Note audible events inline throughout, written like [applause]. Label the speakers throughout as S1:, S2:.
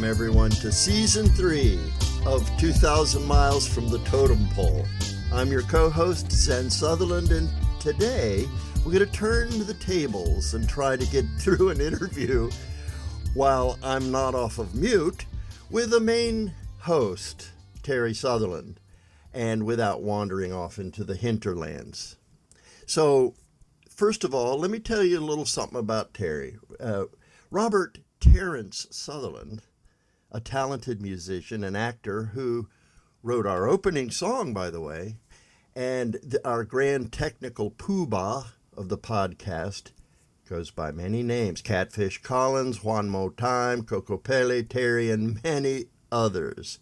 S1: Welcome, everyone, to season three of 2,000 Miles from the Totem Pole. I'm your co host, Zen Sutherland, and today we're going to turn the tables and try to get [laughs] through an interview while I'm not off of mute with the main host, Terry Sutherland, and without wandering off into the hinterlands. So, first of all, let me tell you a little something about Terry. Uh, Robert Terence Sutherland, a talented musician and actor who wrote our opening song, by the way, and the, our grand technical poobah of the podcast goes by many names Catfish Collins, Juan Mo Time, Coco Pele, Terry, and many others.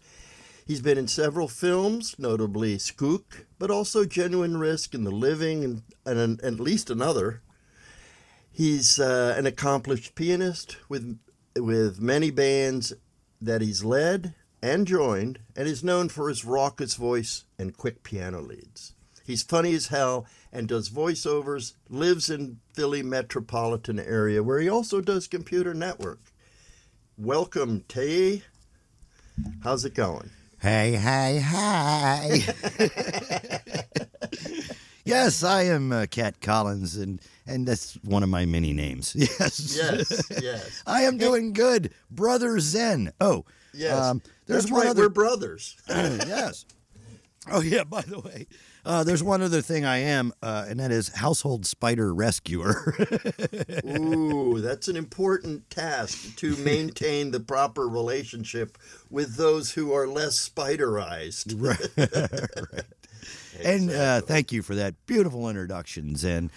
S1: He's been in several films, notably Skook, but also Genuine Risk and The Living, and, and, and at least another. He's uh, an accomplished pianist with with many bands that he's led and joined, and is known for his raucous voice and quick piano leads. He's funny as hell and does voiceovers, lives in Philly metropolitan area where he also does computer network. Welcome, Tay. How's it going?
S2: Hey, hey, hey. [laughs] [laughs] yes, I am uh, Cat Collins, and, and that's one of my many names. [laughs] Yes.
S1: Yes, yes. [laughs]
S2: I am doing good. Brother Zen. Oh,
S1: Yes.
S2: um, there's
S1: That's
S2: one
S1: right,
S2: other.
S1: we're brothers. [clears throat] [laughs]
S2: yes. Oh, yeah, by the way, uh, there's one other thing I am, uh, and that is household spider rescuer.
S1: Ooh, that's an important task to maintain the proper relationship with those who are less spiderized.
S2: right. Right. And uh, thank you for that beautiful introduction, Zen.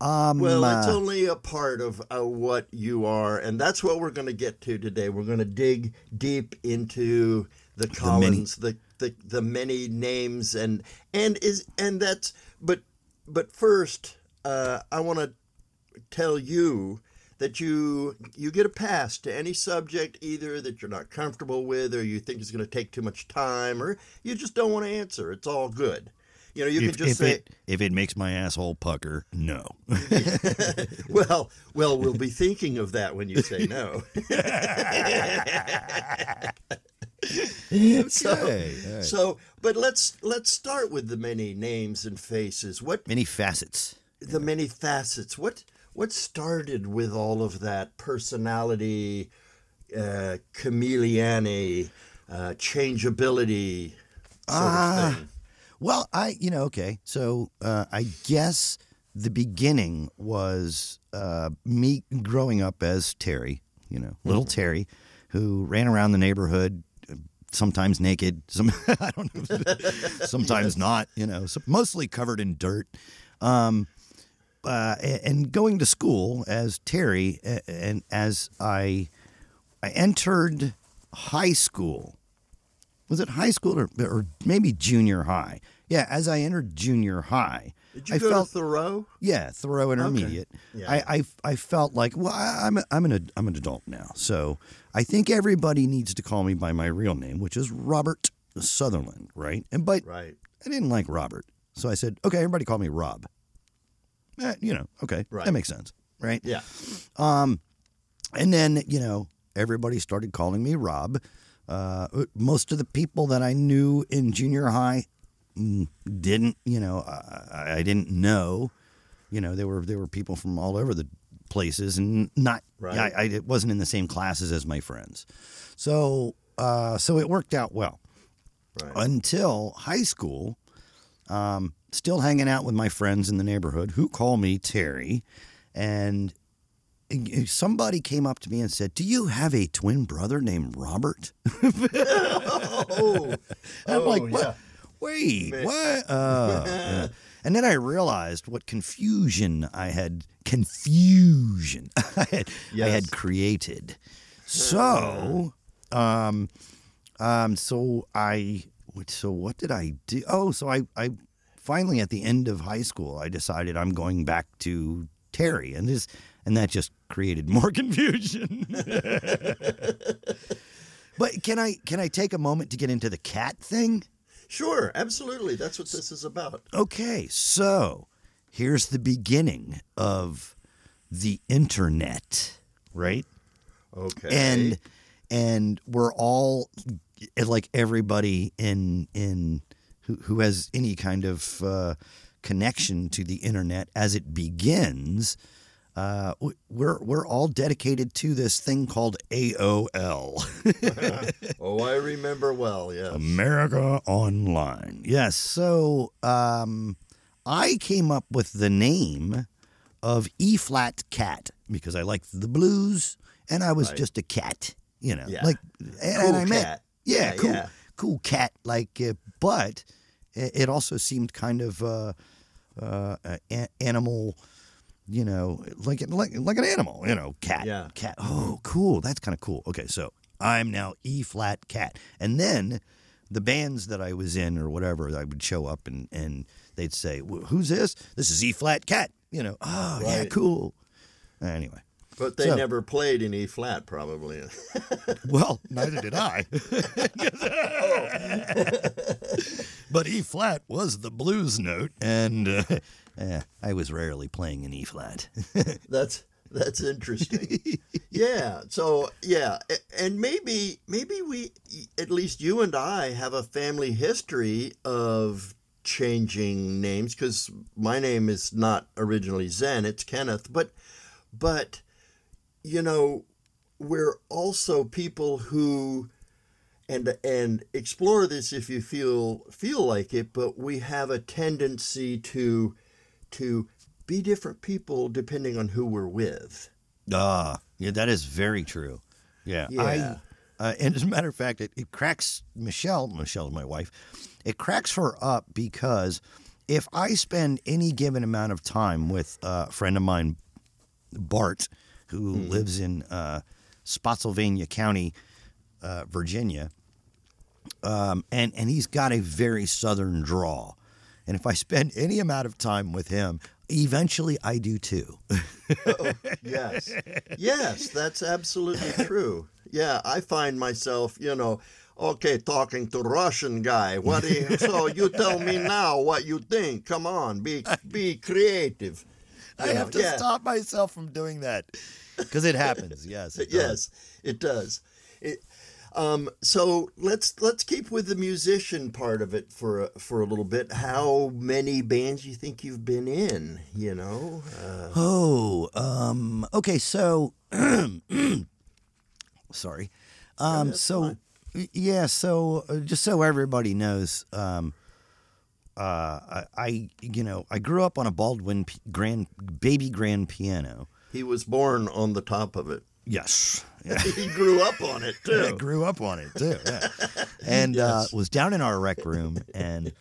S2: Um,
S1: Well, it's
S2: uh,
S1: only a part of uh, what you are, and that's what we're going to get to today. We're going to dig deep into the
S2: many-
S1: Collins, the, the the many names, and and is and that's but but first, uh, I want to tell you that you you get a pass to any subject either that you're not comfortable with, or you think is going to take too much time, or you just don't want to answer. It's all good. You know, you
S2: if,
S1: can just
S2: if
S1: say,
S2: it if it makes my asshole pucker, no. [laughs]
S1: Well, well, we'll be thinking of that when you say no. [laughs] so,
S2: Okay, all right.
S1: so, but let's let's start with the many names and faces. What
S2: Many facets.
S1: the many facets? What what started with all of that personality, uh, chameleon, uh, changeability sort
S2: Ah.
S1: of thing?
S2: Well, I you know okay, so uh, I guess the beginning was uh, me growing up as Terry, you know, little
S1: Mm-hmm.
S2: Terry, who ran around the neighborhood. Sometimes naked, some [laughs] I don't know, [laughs] sometimes not. You know, so mostly covered in dirt. Um, uh, and going to school as Terry, and as I, I entered high school. Was it high school or, or maybe junior high? Yeah, as I entered junior high,
S1: Did you
S2: I
S1: go
S2: felt
S1: to Thoreau?
S2: yeah Thoreau Intermediate.
S1: Yeah.
S2: I, I I felt like well I, I'm a, I'm an I'm an adult now, so I think everybody needs to call me by my real name, which is Robert Sutherland, right? And but
S1: Right.
S2: I didn't like Robert, so I said okay, everybody call me Rob. Eh, you know, okay,
S1: Right.
S2: that makes sense, right?
S1: Yeah.
S2: Um, and then you know everybody started calling me Rob. Uh, most of the people that I knew in junior high mm, didn't, you know, I, I didn't know. You know, there were there were people from all over the places, and not.
S1: Right.
S2: I, I it wasn't in the same classes as my friends, so uh, so it worked out well
S1: Right.
S2: until high school. Um, still hanging out with my friends in the neighborhood who call me Terry, and somebody came up to me and said, "Do you have a twin brother named Robert?" [laughs]
S1: oh,
S2: I'm
S1: oh,
S2: like, what?
S1: yeah.
S2: Wait, what? Uh, yeah. [laughs] And then I realized what confusion I had confusion [laughs] I had, I had created. So, um, um, so I, what- so what did I do? Oh, so I, I finally at the end of high school, I decided I'm going back to Terry, and this, and that just created more [laughs] confusion. but can I, can I take a moment to get into the cat thing?
S1: Sure, absolutely. That's what this is about.
S2: Okay, so here's the beginning of the internet, right?
S1: Okay.
S2: and and we're all like everybody in in who, who has any kind of uh, connection to the internet as it begins. Uh, we're we're all dedicated to this thing called AOL, [laughs]
S1: oh, I remember well. Yes.
S2: America Online. Yes. So um, I came up with the name of E flat cat because I liked the blues and I was
S1: Right.
S2: just a cat, you know,
S1: Yeah.
S2: like and, and
S1: Cool
S2: I met
S1: cat.
S2: yeah,
S1: Yeah,
S2: cool,
S1: yeah.
S2: cool cat. Like, uh, but it, also seemed kind of uh, uh, animal. You know, like like like an animal. You know, cat.
S1: Yeah.
S2: Cat. Oh, cool. That's kind of cool. Okay, so I'm now E flat cat, and then the bands that I was in or whatever, I would show up and and they'd say, "Who's this? This is E flat cat." You know, oh yeah, cool. Anyway,
S1: But they
S2: So-
S1: never played in E flat, probably. [laughs]
S2: well, neither did I. [laughs] but E flat was the blues note, and uh, eh, I was rarely playing in E flat. [laughs]
S1: That's that's interesting. yeah. So yeah, and maybe maybe we at least you and I have a family history of changing names because my name is not originally Zen, it's Kenneth, but but you know we're also people who and and explore this if you feel feel like it but we have a tendency to to be different people depending on who we're with
S2: Ah, yeah, that is very true. Yeah,
S1: Yeah.
S2: I. Uh, and as a matter of fact, it, it cracks Michelle. Michelle's my wife. It cracks her up because if I spend any given amount of time with a friend of mine, Bart, who lives in uh, Spotsylvania County, uh, Virginia, um, and and he's got a very southern drawl. And if I spend any amount of time with him, eventually I do too.
S1: yes. Yes that's absolutely true. Yeah i find myself you know okay talking to russian guy. What do you, so you tell me [laughs] now what you think. Come on be be creative
S2: I have
S1: know,
S2: to
S1: yeah.
S2: stop myself from doing that [laughs] because it happens. Yes. it [laughs]
S1: yes it does it, um, so let's let's keep with the musician part of it for a, for a little bit. How many bands you think you've been in? You know, uh,
S2: Oh, um, okay. So, [clears throat] sorry. Um, so,
S1: fine.
S2: yeah. So, uh, just so everybody knows, um, uh, I, I, you know, I grew up on a Baldwin p- grand baby grand piano.
S1: he was born on the top of it.
S2: Yes. [laughs] Yeah.
S1: he grew up on it [laughs] too.
S2: I grew up on it too, yeah. [laughs] and uh, was down in our rec room, and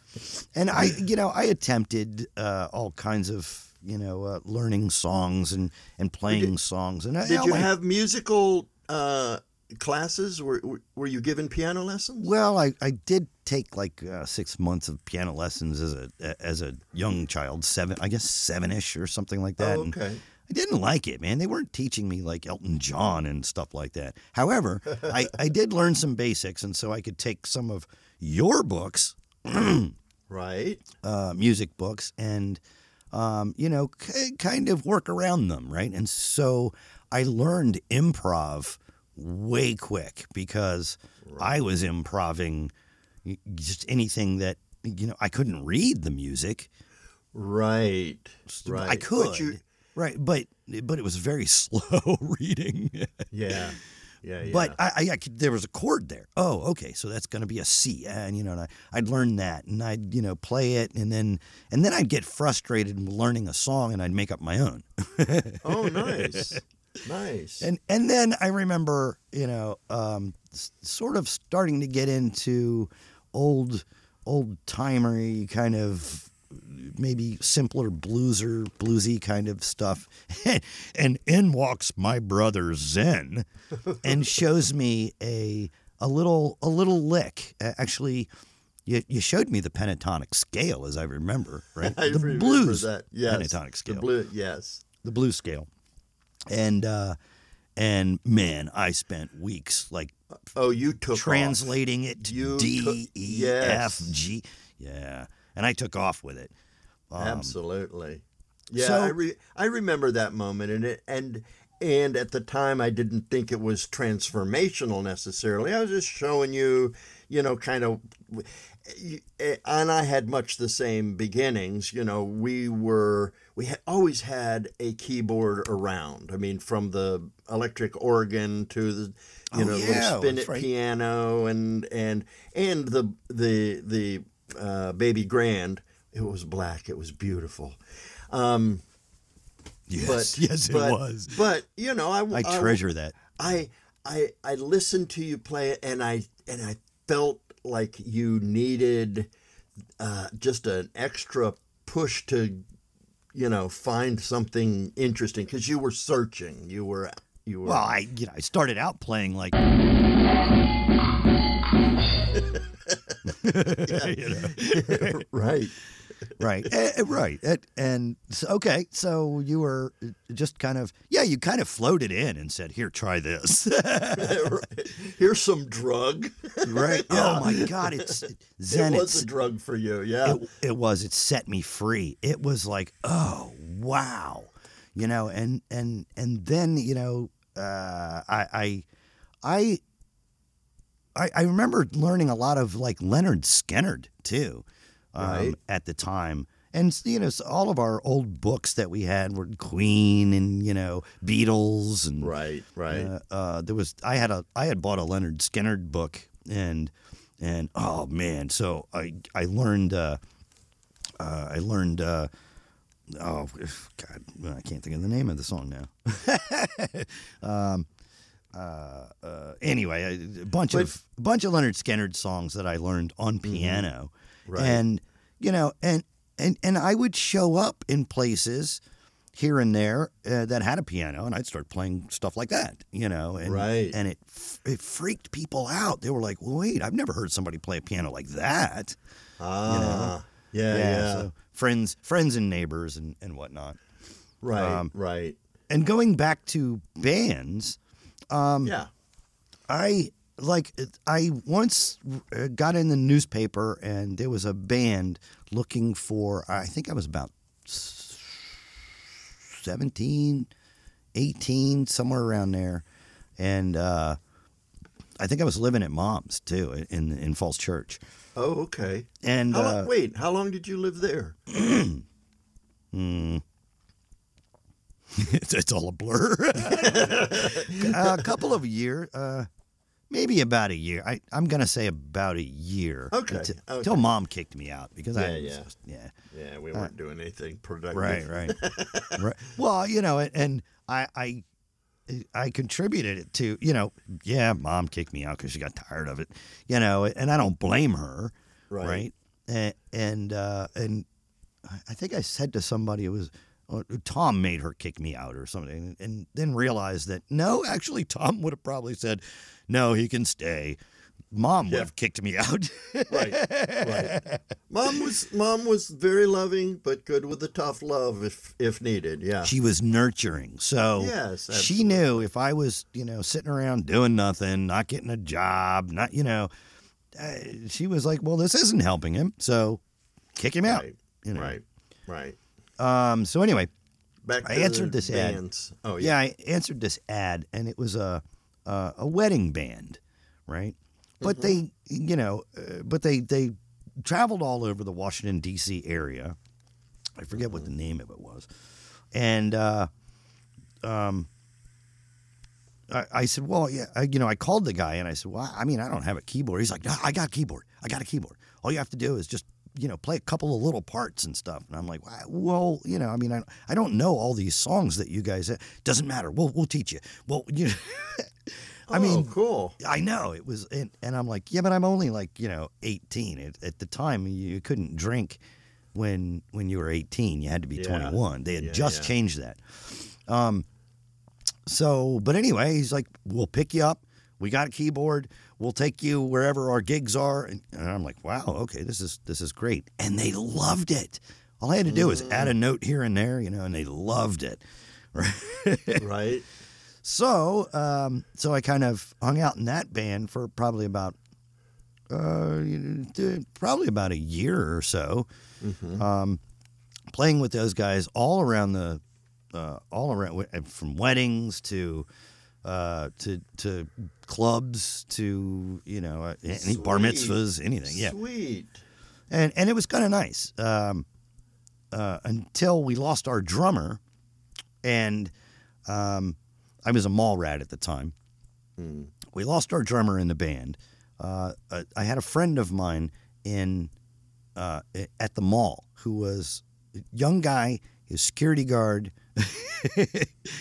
S2: and I, you know, I attempted uh, all kinds of, you know, uh, learning songs and and playing songs. And
S1: Did
S2: I
S1: you
S2: like-
S1: have musical uh, classes? Were were- you given piano lessons?
S2: Well, I, I did take like uh, six months of piano lessons as a as a young child, seven, I guess seven ish or something like that.
S1: Oh,
S2: and
S1: okay.
S2: I didn't like it, man. They weren't teaching me like Elton John and stuff like that. However, [laughs] I, I did learn some basics, and so I could take some of your books, [clears throat]
S1: Right.
S2: uh, music books, and um, you know, k- kind of work around them, right? And so I learned improv way quick because I was improving just anything that you know I couldn't read the music.
S1: Right. Right.
S2: I could,
S1: But you,
S2: right? But but it was very [laughs] slow [laughs] reading.
S1: yeah. Yeah. Yeah.
S2: But I, I, I could, there was a chord there. Oh, okay, so that's going to be a C, and you know, and I, I'd learn that, and I'd you know play it, and then and then I'd get frustrated learning a song, and I'd make up my own.
S1: oh, nice. [laughs] nice.
S2: And and then I remember, you know, um, s- sort of starting to get into old old timery kind of maybe simpler blueser bluesy kind of stuff. [laughs] and in walks my brother Zen and [laughs] shows me a a little a little lick. Actually, you, you showed me the pentatonic scale, as I remember, right? [laughs]
S1: I
S2: the
S1: remember
S2: blues
S1: that. Yes.
S2: pentatonic scale
S1: The blue. Yes.
S2: the blues scale. And uh and man, I spent weeks like
S1: Oh, you took off.
S2: translating it to
S1: You
S2: D
S1: took-
S2: E
S1: yes.
S2: F G. Yeah. And I took off with it. Um,
S1: Absolutely. Yeah,
S2: so-
S1: I re- I remember that moment, and it and and at the time I didn't think it was transformational necessarily. I was just showing you, you know, kind of and I had much the same beginnings. You know, we were we had always had a keyboard around. I mean, from the electric organ to the you
S2: Oh,
S1: know
S2: yeah,
S1: little spin it
S2: right.
S1: piano and and and the the the uh, baby grand. It was black. It was beautiful. Um,
S2: Yes,
S1: but
S2: yes, it
S1: but-
S2: was.
S1: But you know, I
S2: I treasure that.
S1: I I I listened to you play it, and I and I felt like you needed uh, just an extra push to, you know, find something interesting because you were searching. You were you were.
S2: Well, I you know I started out playing like. yeah. [laughs] [laughs] You know, [laughs]
S1: right.
S2: Right, [laughs] Eh, eh, right, Eh, and so, okay, so you were just kind of yeah, you kind of floated in and said, "Here, try this." [laughs]
S1: Here's some drug.
S2: right? [laughs] Oh my God, it's Zen.
S1: it
S2: it's,
S1: was a drug for you. Yeah.
S2: it, it was it set me free it was like oh wow you know and and and then you know uh i i i I, remember learning a lot of like Lynyrd Skynyrd too, um,
S1: Right.
S2: at the time, and you know all of our old books that we had were Queen and you know Beatles and
S1: right. Right.
S2: uh, uh, there was I had a I had bought a Lynyrd Skynyrd book and and oh man, so I I learned uh, uh, I learned uh, oh God I can't think of the name of the song now. [laughs] um, uh, uh, anyway, a bunch
S1: But-
S2: of bunch of Lynyrd Skynyrd songs that I learned on piano,
S1: Right.
S2: and you know, and and and I would show up in places here and there uh, that had a piano, and I'd start playing stuff like that, you know, and
S1: Right.
S2: and it it freaked people out. They were like, "Wait, I've never heard somebody play a piano like that."
S1: ah. Yeah. Yeah.
S2: So friends, friends, and neighbors, and and whatnot.
S1: right.
S2: um,
S1: right.
S2: And going back to bands, um,
S1: Yeah.
S2: I like I once uh, got in the newspaper and there was a band looking for I think I was about s- 17 18 somewhere around there and uh, I think I was living at mom's too in in Falls Church
S1: Oh, okay.
S2: and
S1: How
S2: uh,
S1: wait, how long did you live there? [clears throat] [laughs]
S2: it's, it's all a blur. [laughs] a couple of years, uh, maybe about a year. I, I'm going to say about a year.
S1: Okay,
S2: Until,
S1: okay.
S2: until mom kicked me out because I
S1: Yeah,
S2: was
S1: yeah.
S2: just- yeah.
S1: Yeah, we weren't doing anything productive.
S2: Right, right, [laughs] right. Well, you know, and I, I, I contributed it to, you know, yeah, mom kicked me out because she got tired of it, you know, and I don't blame her,
S1: Right.
S2: right? And and uh, and I- I think I said to somebody it was. Uh, Tom made her kick me out or something, and then realized that no, actually, Tom would have probably said, "No, he can stay." Mom would
S1: Yeah.
S2: have kicked me out.
S1: right, right. Mom was mom was very loving, but good with the tough love if if needed. Yeah.
S2: she was nurturing. So
S1: Yes,
S2: she knew if I was, you know, sitting around doing nothing, not getting a job, not, you know, uh, she was like, well, this isn't helping him. So kick him out. You know.
S1: right, right.
S2: Um, so anyway,
S1: Back.
S2: I answered this ad.
S1: Oh
S2: yeah,
S1: yeah.
S2: I answered this ad and it was a, a, a wedding band, right? But they, you know, uh, but they, they traveled all over the Washington, D.C. area. I forget what the name of it was. And, uh, um, I, I said, well, yeah, I, you know, I called the guy and I said, well, I mean, I don't have a keyboard. He's like, no, I got a keyboard. I got a keyboard. All you have to do is just, you know, play a couple of little parts and stuff. And I'm like, well, you know, I mean, I, I don't know all these songs that you guys, doesn't matter. We'll, we'll teach you. Well, you [laughs] I
S1: oh,
S2: mean,
S1: cool.
S2: I know it was, and, and I'm like, yeah, but I'm only like, you know, 18. At, at the time, you couldn't drink when when you were 18. You had to be
S1: Yeah.
S2: 21. They had
S1: Yeah,
S2: just
S1: yeah.
S2: changed that. Um, so, but anyway, he's like, we'll pick you up. We got a keyboard. We'll take you wherever our gigs are. And, and I'm like, wow, okay, this is this is great. And they loved it. All I had to do was add a
S1: Mm.
S2: note here and there, you know, and they loved it. Right.
S1: right. [laughs]
S2: So, um, so I kind of hung out in that band for probably about, uh, probably about a year or so,
S1: Mm-hmm.
S2: um, playing with those guys all around the uh, all around, from weddings to uh, to to clubs to you know uh, any bar mitzvahs, anything. Yeah,
S1: Sweet.
S2: and and it was kind of nice um, uh, until we lost our drummer, and um, I was a mall rat at the time. We lost our drummer in the band. Uh, uh, I had a friend of mine in uh, at the mall who was a young guy, his security guard. [laughs]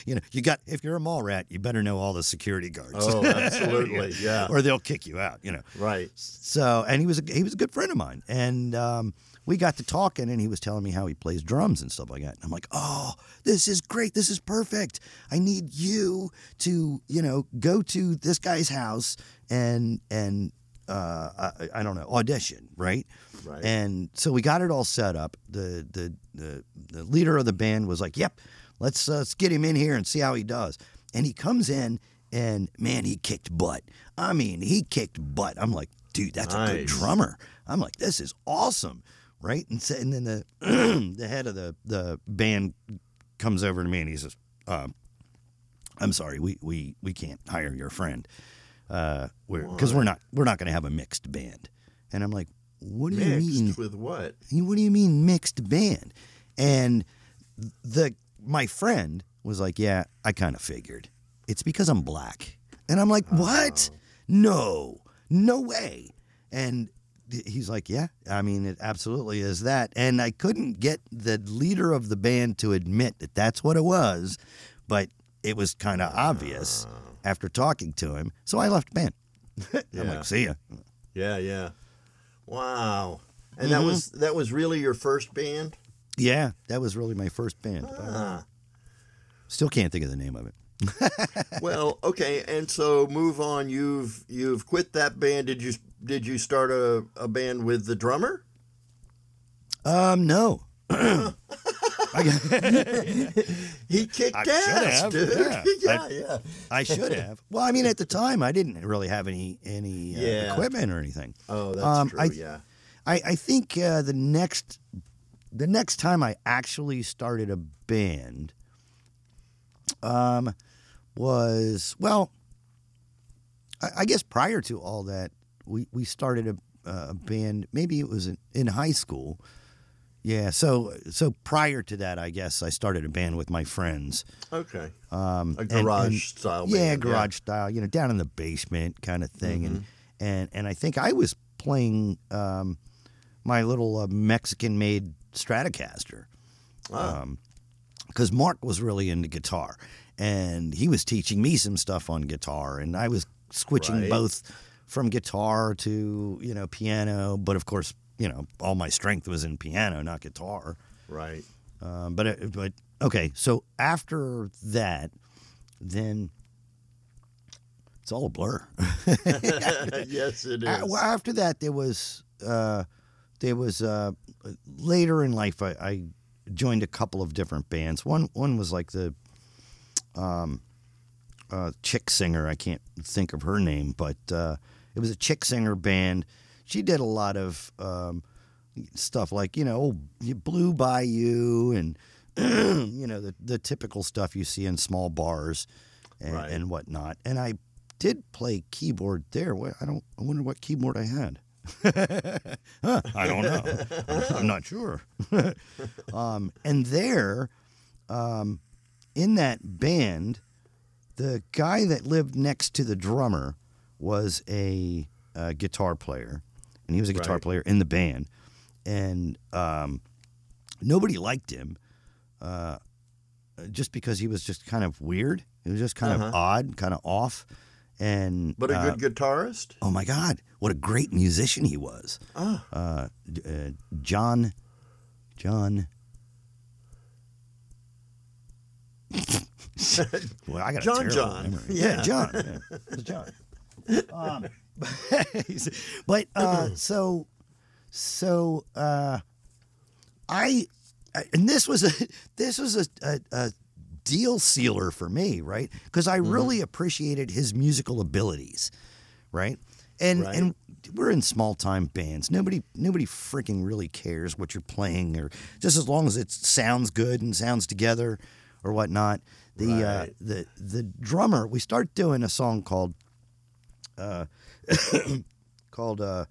S2: you know, you got if you're a mall rat, you better know all the security guards.
S1: Oh, [laughs] absolutely. Yeah.
S2: or they'll kick you out. You know.
S1: Right.
S2: So, and he was a, he was a good friend of mine, and um, we got to talking, and he was telling me how he plays drums and stuff like that. And I'm like, oh, this is great, this is perfect. I need you to, you know, go to this guy's house and and uh, I, I don't know audition, right?
S1: Right.
S2: And so we got it all set up. The the the, the leader of the band was like, "Yep, let's uh, let's get him in here and see how he does." And he comes in, and man, he kicked butt. I mean, he kicked butt. I'm like, dude, that's a good drummer. I'm like, this is awesome, right? And, so, and then the [clears throat] the head of the the band comes over to me and he says, uh, "I'm sorry, we we we can't hire your friend, uh, because we're not we're not going to have a mixed band." And I'm like, "What do you mean?
S1: Mixed with what?
S2: What do you mean mixed band?" And the my friend was like, "Yeah, I kind of figured. It's because I'm black." And I'm like, "What? No, no way." And he's like, "Yeah, I mean, it absolutely is that." And I couldn't get the leader of the band to admit that that's what it was, but it was kind of obvious after talking to him. So I left the band. [laughs] I'm
S1: Yeah.
S2: like, "See ya."
S1: Yeah, yeah. Wow. And
S2: Mm-hmm.
S1: that was that was really your first band?
S2: Yeah, that was really my first band.
S1: Ah.
S2: Still can't think of the name of it. [laughs]
S1: well, okay, and so move on. You've you've quit that band. Did you did you start a, a band with the drummer?
S2: Um, no. [clears throat] [laughs]
S1: He kicked
S2: I
S1: ass,
S2: have,
S1: dude. [laughs]
S2: yeah.
S1: yeah,
S2: I-
S1: yeah.
S2: I should have. Well, I mean, at the time, I didn't really have any any uh,
S1: Yeah.
S2: equipment or anything.
S1: Oh, that's
S2: Um,
S1: true.
S2: I-
S1: yeah.
S2: I, I think uh, the next the next time I actually started a band um, was well, I, I guess prior to all that, we we started a, a band. Maybe it was in, in high school. Yeah, so so prior to that, I guess I started a band with my friends.
S1: Okay.
S2: Um,
S1: A garage
S2: and-
S1: style
S2: yeah,
S1: band, yeah.
S2: garage style. You know, down in the basement kind of thing, and
S1: Mm-hmm.
S2: and and I think I was playing um, my little uh, Mexican-made Stratocaster because Mark was really into guitar, and he was teaching me some stuff on guitar, and I was switching
S1: Right.
S2: both from guitar to you know piano, but of course you know all my strength was in piano, not guitar.
S1: right.
S2: Um, but it- but okay, so after that, then it's all a blur. [laughs] [laughs]
S1: yes, it is.
S2: Well, after that, there was uh, there was uh, later in life. I, I joined a couple of different bands. One one was like the um, uh, chick singer. I can't think of her name, but uh, it was a chick singer band. She did a lot of um, stuff like you know Blue Bayou and [clears throat] you know the the typical stuff you see in small bars and,
S1: Right.
S2: and whatnot. And I did play keyboard there. I don't. I wonder what keyboard I had. Huh, [laughs] I don't know. I'm not sure. [laughs] um, and there, um, in that band, the guy that lived next to the drummer was a, uh guitar player, and he was a guitar
S1: Right.
S2: player in the band, and um, nobody liked him, uh, just because he was just kind of weird. He was just kind of
S1: Uh-huh.
S2: odd, kind of off, and
S1: but a
S2: uh,
S1: good guitarist?
S2: oh my God, what a great musician he was.
S1: Ah.
S2: Uh, uh, John, John. [laughs] well, I got
S1: John
S2: a terrible
S1: John.
S2: memory.
S1: Yeah.
S2: John. Yeah, it's John. Um, [laughs] but uh, so, so uh, I, I- and this was a this was a, a, a deal sealer for me, right? Because
S1: Mm-hmm.
S2: I really appreciated his musical abilities, right? And
S1: Right.
S2: and we're in small time bands. Nobody nobody freaking really cares what you're playing, or just as long as it sounds good and sounds together, or whatnot. The uh, the the drummer. We start doing a song called uh, [coughs] called uh,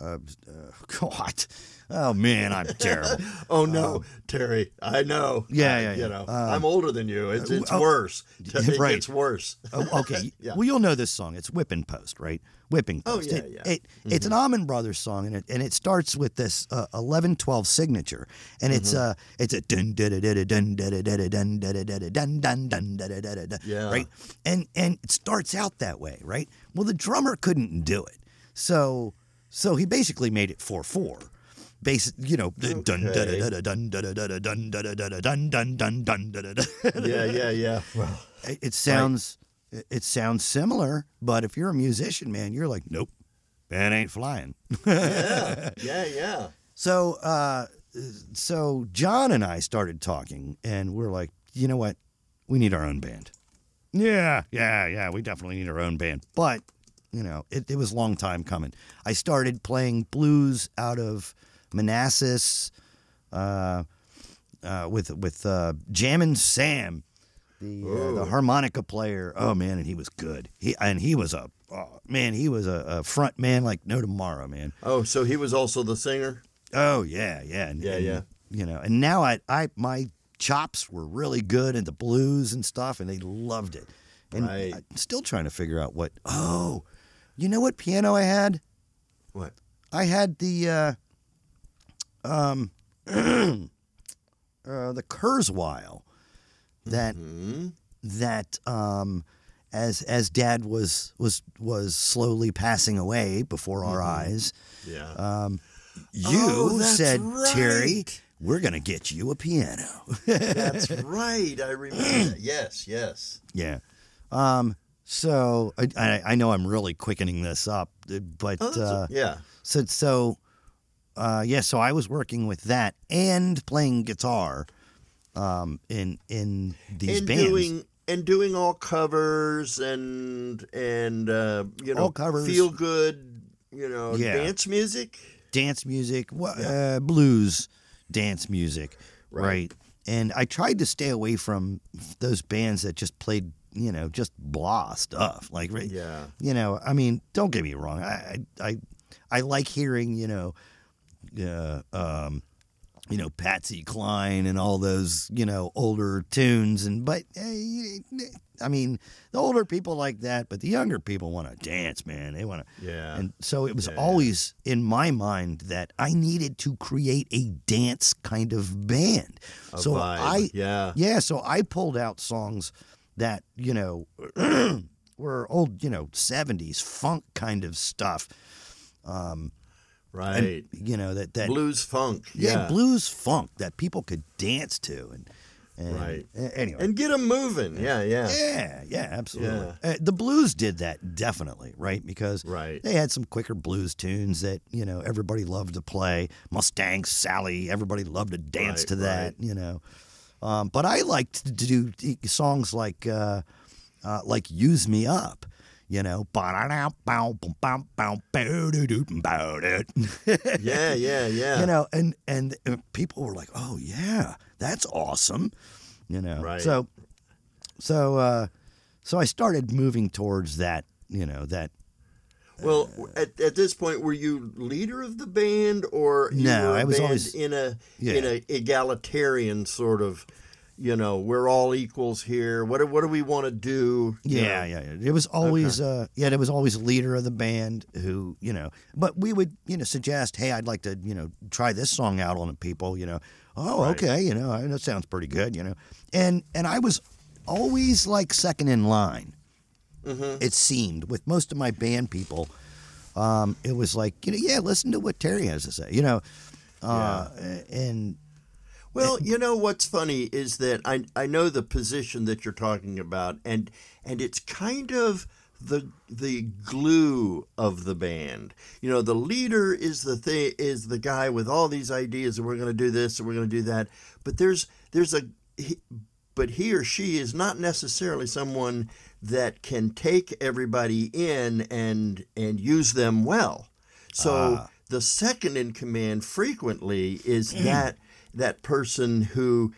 S2: uh, uh, what? Oh man, I'm terrible.
S1: Oh no, Terry, I know.
S2: Yeah,
S1: I-
S2: yeah,
S1: You know,
S2: Um,
S1: I'm older than you. It's it's
S2: oh,
S1: worse. It
S2: right.
S1: gets worse.
S2: Oh, okay.
S1: Yeah.
S2: Well, you'll know this song. It's Whipping Post, right? Whipping Post.
S1: Oh, yeah,
S2: It-
S1: yeah. Mm-hmm.
S2: It's an Allman Brothers song, and it, and it starts with this uh, 11-12 signature, and it's
S1: Mm-hmm.
S2: uh it's a dun da da da da dun da da da da dun da da da da dun dun dun da da da da da,
S1: Yeah.
S2: right? And and it starts out that way, right? Well, the drummer couldn't do it, so so he basically made it four four. Basic, you know, dun da da
S1: Okay.
S2: da da dun dun da da da dun dun dun dun da da da.
S1: yeah, yeah, yeah. Well, [laughs]
S2: It, sounds it, it sounds similar, but if you're a musician, man, you're like, nope, that ain't flying.
S1: yeah, [laughs] yeah, yeah.
S2: so uh, so John and I started talking, and we're like, you know what, we need our own band. Yeah, yeah, yeah, we definitely need our own band, but you know, it, it was a long time coming. I started playing blues out of Manassas. Uh, uh, with with uh, Jammin' Sam, the uh, the harmonica player. Oh man, and he was good. He and he was a oh, man. He was a, a front man like no tomorrow, man.
S1: Oh, so he was also the singer.
S2: Oh yeah, yeah, and,
S1: Yeah,
S2: and,
S1: yeah.
S2: You know, and now I I my chops were really good at the blues and stuff, and they loved it. And
S1: Right.
S2: I'm still trying to figure out what. Oh, you know what piano I had?
S1: What?
S2: I had the uh, um [clears throat] uh, the Kurzweil that
S1: Hmm?
S2: that um as as dad was was was slowly passing away before our eyes
S1: Yeah.
S2: um you
S1: Oh,
S2: said Terry we're going to get you a piano
S1: That's [laughs] right. I remember. that. Yes, yes.
S2: yeah um so I, I I know I'm really quickening this up uh, but
S1: Oh,
S2: uh
S1: yeah.
S2: So so uh, yeah, so I was working with that and playing guitar um, in in these
S1: and
S2: bands.
S1: doing and doing all covers and and uh, you know
S2: All covers.
S1: feel good you know
S2: Yeah.
S1: dance music
S2: dance music, wha- uh, blues, dance music,
S1: Right.
S2: right. And I tried to stay away from those bands that just played, you know, just blah stuff. Like,
S1: yeah
S2: you know, I mean, don't get me wrong. I, I, I, like hearing, you know, uh, um, you know, Patsy Cline and all those, you know, older tunes. And but, eh, I mean, the older people like that, but the younger people want to dance, man. They want to.
S1: yeah
S2: And so it was
S1: Yeah.
S2: always in my mind that I needed to create a dance kind of band.
S1: A
S2: so
S1: vibe.
S2: I
S1: yeah
S2: yeah, so I pulled out songs that, you know, [clears throat] were old, you know, 70s funk kind of stuff. Um,
S1: right
S2: and, you know, that that
S1: blues funk
S2: yeah,
S1: yeah,
S2: blues funk that people could dance to and, and
S1: Right.
S2: anyway.
S1: and get them moving yeah yeah
S2: yeah, yeah, absolutely.
S1: Yeah.
S2: Uh, the blues did that definitely, right? Because
S1: Right.
S2: they had some quicker blues tunes that you know everybody loved to play. Mustang Sally, everybody loved to dance
S1: Right,
S2: to that,
S1: right.
S2: you know. Um, but I liked to do songs like uh, uh, like "Use Me Up," you know.
S1: yeah yeah yeah [laughs]
S2: you know, and and uh, people were like, "Oh yeah, that's awesome," you know.
S1: Right.
S2: So, so, uh, so I started moving towards that, you know, that.
S1: Well at, at this point were you leader of the band or you
S2: No, I was always-
S1: in a
S2: Yeah.
S1: in a egalitarian sort of you know we're all equals here what do, what do we want to do
S2: Yeah, yeah, yeah. It was always, uh, yeah, there was always leader of the band who, you know, but we would, you know, suggest, hey, I'd like to, you know, try this song out on the people, you know. Oh,
S1: Right.
S2: okay, you know, that sounds pretty good, you know. And and I was always like second in line.
S1: Mhm.
S2: It seemed with most of my band people, um, it was like, you know, yeah, listen to what Terry has to say, you know. Uh, and
S1: Well, you know what's funny is that I I know the position that you're talking about, and and it's kind of the the glue of the band. You know, the leader is the thing is the guy with all these ideas, and we're going to do this and we're going to do that. But there's there's a he, but he or she is not necessarily someone that can take everybody in and and use them well. So the second in command frequently is that that person who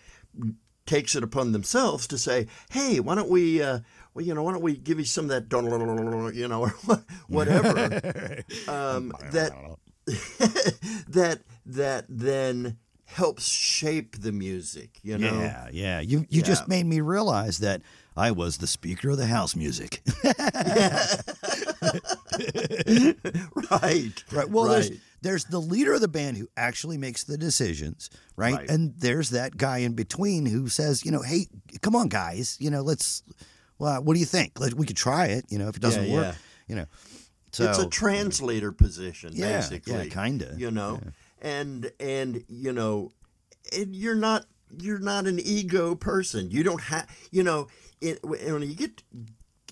S1: takes it upon themselves to say, "Hey, why don't we, uh, well, you know, why don't we give you some of that, you know, or [laughs] whatever um, that [laughs] that that then helps shape the music. You know,
S2: Yeah, yeah. You you
S1: Yeah.
S2: just made me realize that I was the speaker of the house music. [laughs]
S1: right,
S2: Right. Well, there's
S1: right.
S2: there's the leader of the band who actually makes the decisions, right?
S1: Right.
S2: And there's that guy in between who says, you know, hey, come on, guys, you know, let's. Well, what do you think? Let, we could try it. You know, if it doesn't
S1: Yeah,
S2: work,
S1: yeah.
S2: you know. So
S1: it's a translator position,
S2: Yeah, yeah,
S1: basically.
S2: kinda,
S1: You know, and and you know, and you're not you're not an ego person. You don't have you know it, when you get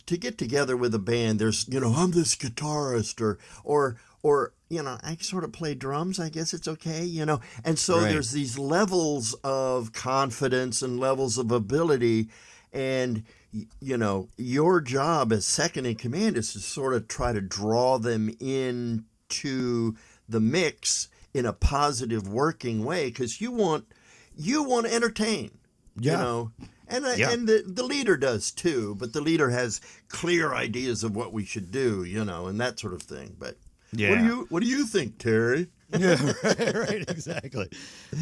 S1: to get together with a band. There's you know I'm this guitarist or or or you know I sort of play drums. I guess it's okay. You know, and so
S2: Right.
S1: there's these levels of confidence and levels of ability and you know your job as second in command is to sort of try to draw them into the mix in a positive working way because you want you want to entertain you know and I,
S2: Yeah.
S1: and the, the leader does too but the leader has clear ideas of what we should do you know and that sort of thing but
S2: yeah.
S1: what do you what do you think terry [laughs]
S2: yeah, right, right, exactly.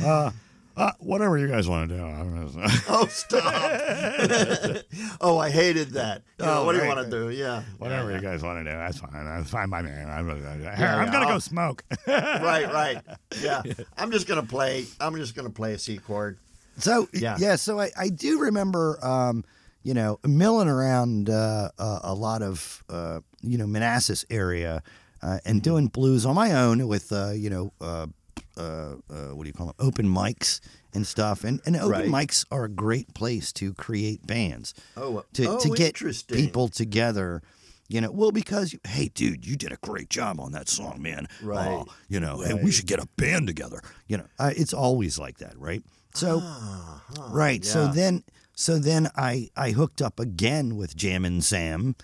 S2: Uh, uh, whatever you guys want to do. [laughs]
S1: Oh stop [laughs] oh i hated that
S2: Oh,
S1: what do you
S2: right,
S1: want to do yeah
S2: Whatever you guys want to do, that's fine. That's fine by me. I'm, I'm
S1: yeah,
S2: gonna go smoke.
S1: right, right. Yeah. I'm just gonna play I'm just gonna play a C chord.
S2: So
S1: Yeah.
S2: yeah, so I, I do remember, um, you know, milling around uh, a, a lot of uh, you know Manassas area uh, and doing blues on my own with uh, you know uh, uh, uh, what do you call them open mics and stuff. And and open
S1: Right.
S2: mics are a great place to create bands
S1: Oh,
S2: to
S1: oh,
S2: to get people together. You know, well, because you, hey, dude, you did a great job on that song, man.
S1: Right.
S2: Oh, you know, and we should get a band together. You know, uh, it's always like that, right? So,
S1: Uh-huh.
S2: right. So then, so then I I hooked up again with Jammin' Sam,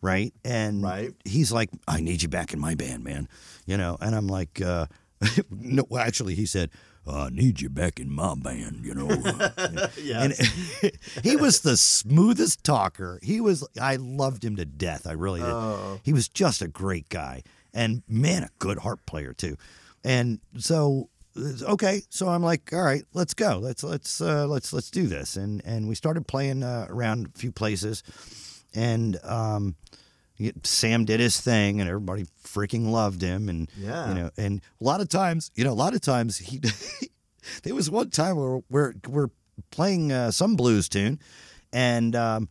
S2: right? And
S1: Right.
S2: he's like, I need you back in my band, man. You know, and I'm like, uh, [laughs] no, well, actually, he said. I need you back in my band, you know. [laughs] And [laughs] he was the smoothest talker. He was I loved him to death. I really did.
S1: Oh.
S2: He was just a great guy. And man, a good harp player too. And so okay, so I'm like, all right, let's go. Let's let's uh, let's let's do this. And and we started playing uh, around a few places. And um Sam did his thing, and everybody freaking loved him. And
S1: Yeah.
S2: you know, and a lot of times, you know, a lot of times he. [laughs] there was one time where we're we're playing uh, some blues tune, and um,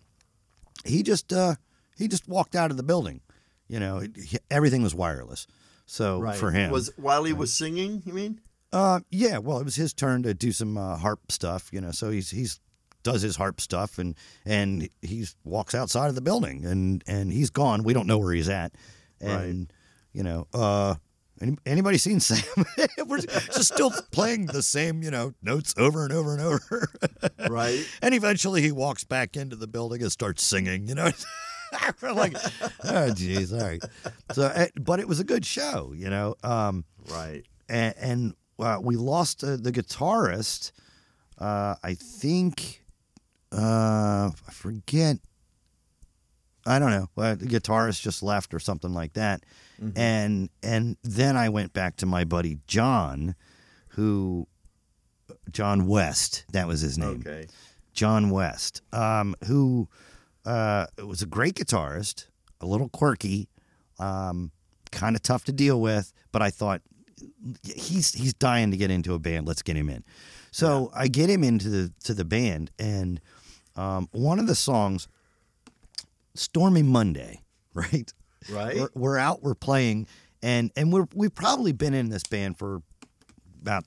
S2: he just uh, he just walked out of the building. You know, he- everything was wireless. So
S1: right.
S2: for him,
S1: Was while he was singing, you mean?
S2: Uh, yeah, well, it was his turn to do some uh, harp stuff, you know. So he's he's does his harp stuff and and he walks outside of the building and and he's gone. We don't know where he's at, and you know, uh, any, anybody seen [laughs] Sam? We're just still playing the same, you know, notes over and over and over.
S1: Right. [laughs]
S2: and eventually he walks back into the building and starts singing, you know. [laughs] We're like, oh, geez, all right. So, eh, but it was a good show, you know. Um,
S1: right.
S2: and, and uh, we lost uh, the guitarist. Uh, I think uh, I forget. I don't know. The guitarist just left or something like that, and and then I went back to my buddy John, who John West. That was his name.
S1: Okay.
S2: John West, um, who uh, was a great guitarist, a little quirky, um, kind of tough to deal with, but I thought he's he's dying to get into a band. Let's get him in. So I get him into the to the band, and um, one of the songs, "Stormy Monday," [laughs] right?
S1: Right.
S2: We're, we're out, we're playing, and and we're we've probably been in this band for about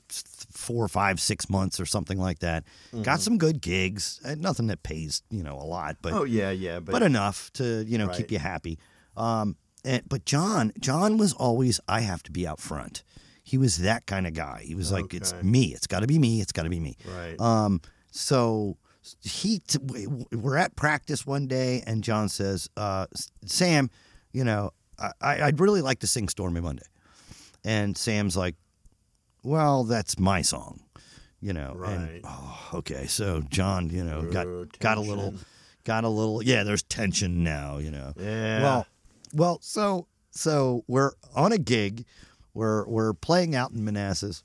S2: four, five, six months or something like that. Got some good gigs, nothing that pays you know a lot, but
S1: oh yeah, yeah, but,
S2: but enough to you know keep you happy. Um, and, but John, John was always I have to be out front. He was that kind of guy. He was like, it's me. It's got to be me. It's got to be me.
S1: right.
S2: Um, so he, t- we- we're at practice one day, and John says, uh, "Sam, you know, I, I'd really like to sing Stormy Monday," and Sam's like, "Well, that's my song." you know.
S1: Right.
S2: And oh, okay, so John, you know, got got a little, got a little. Yeah, there's tension now, you know.
S1: Yeah.
S2: Well, well, so so we're on a gig, we're we're playing out in Manassas,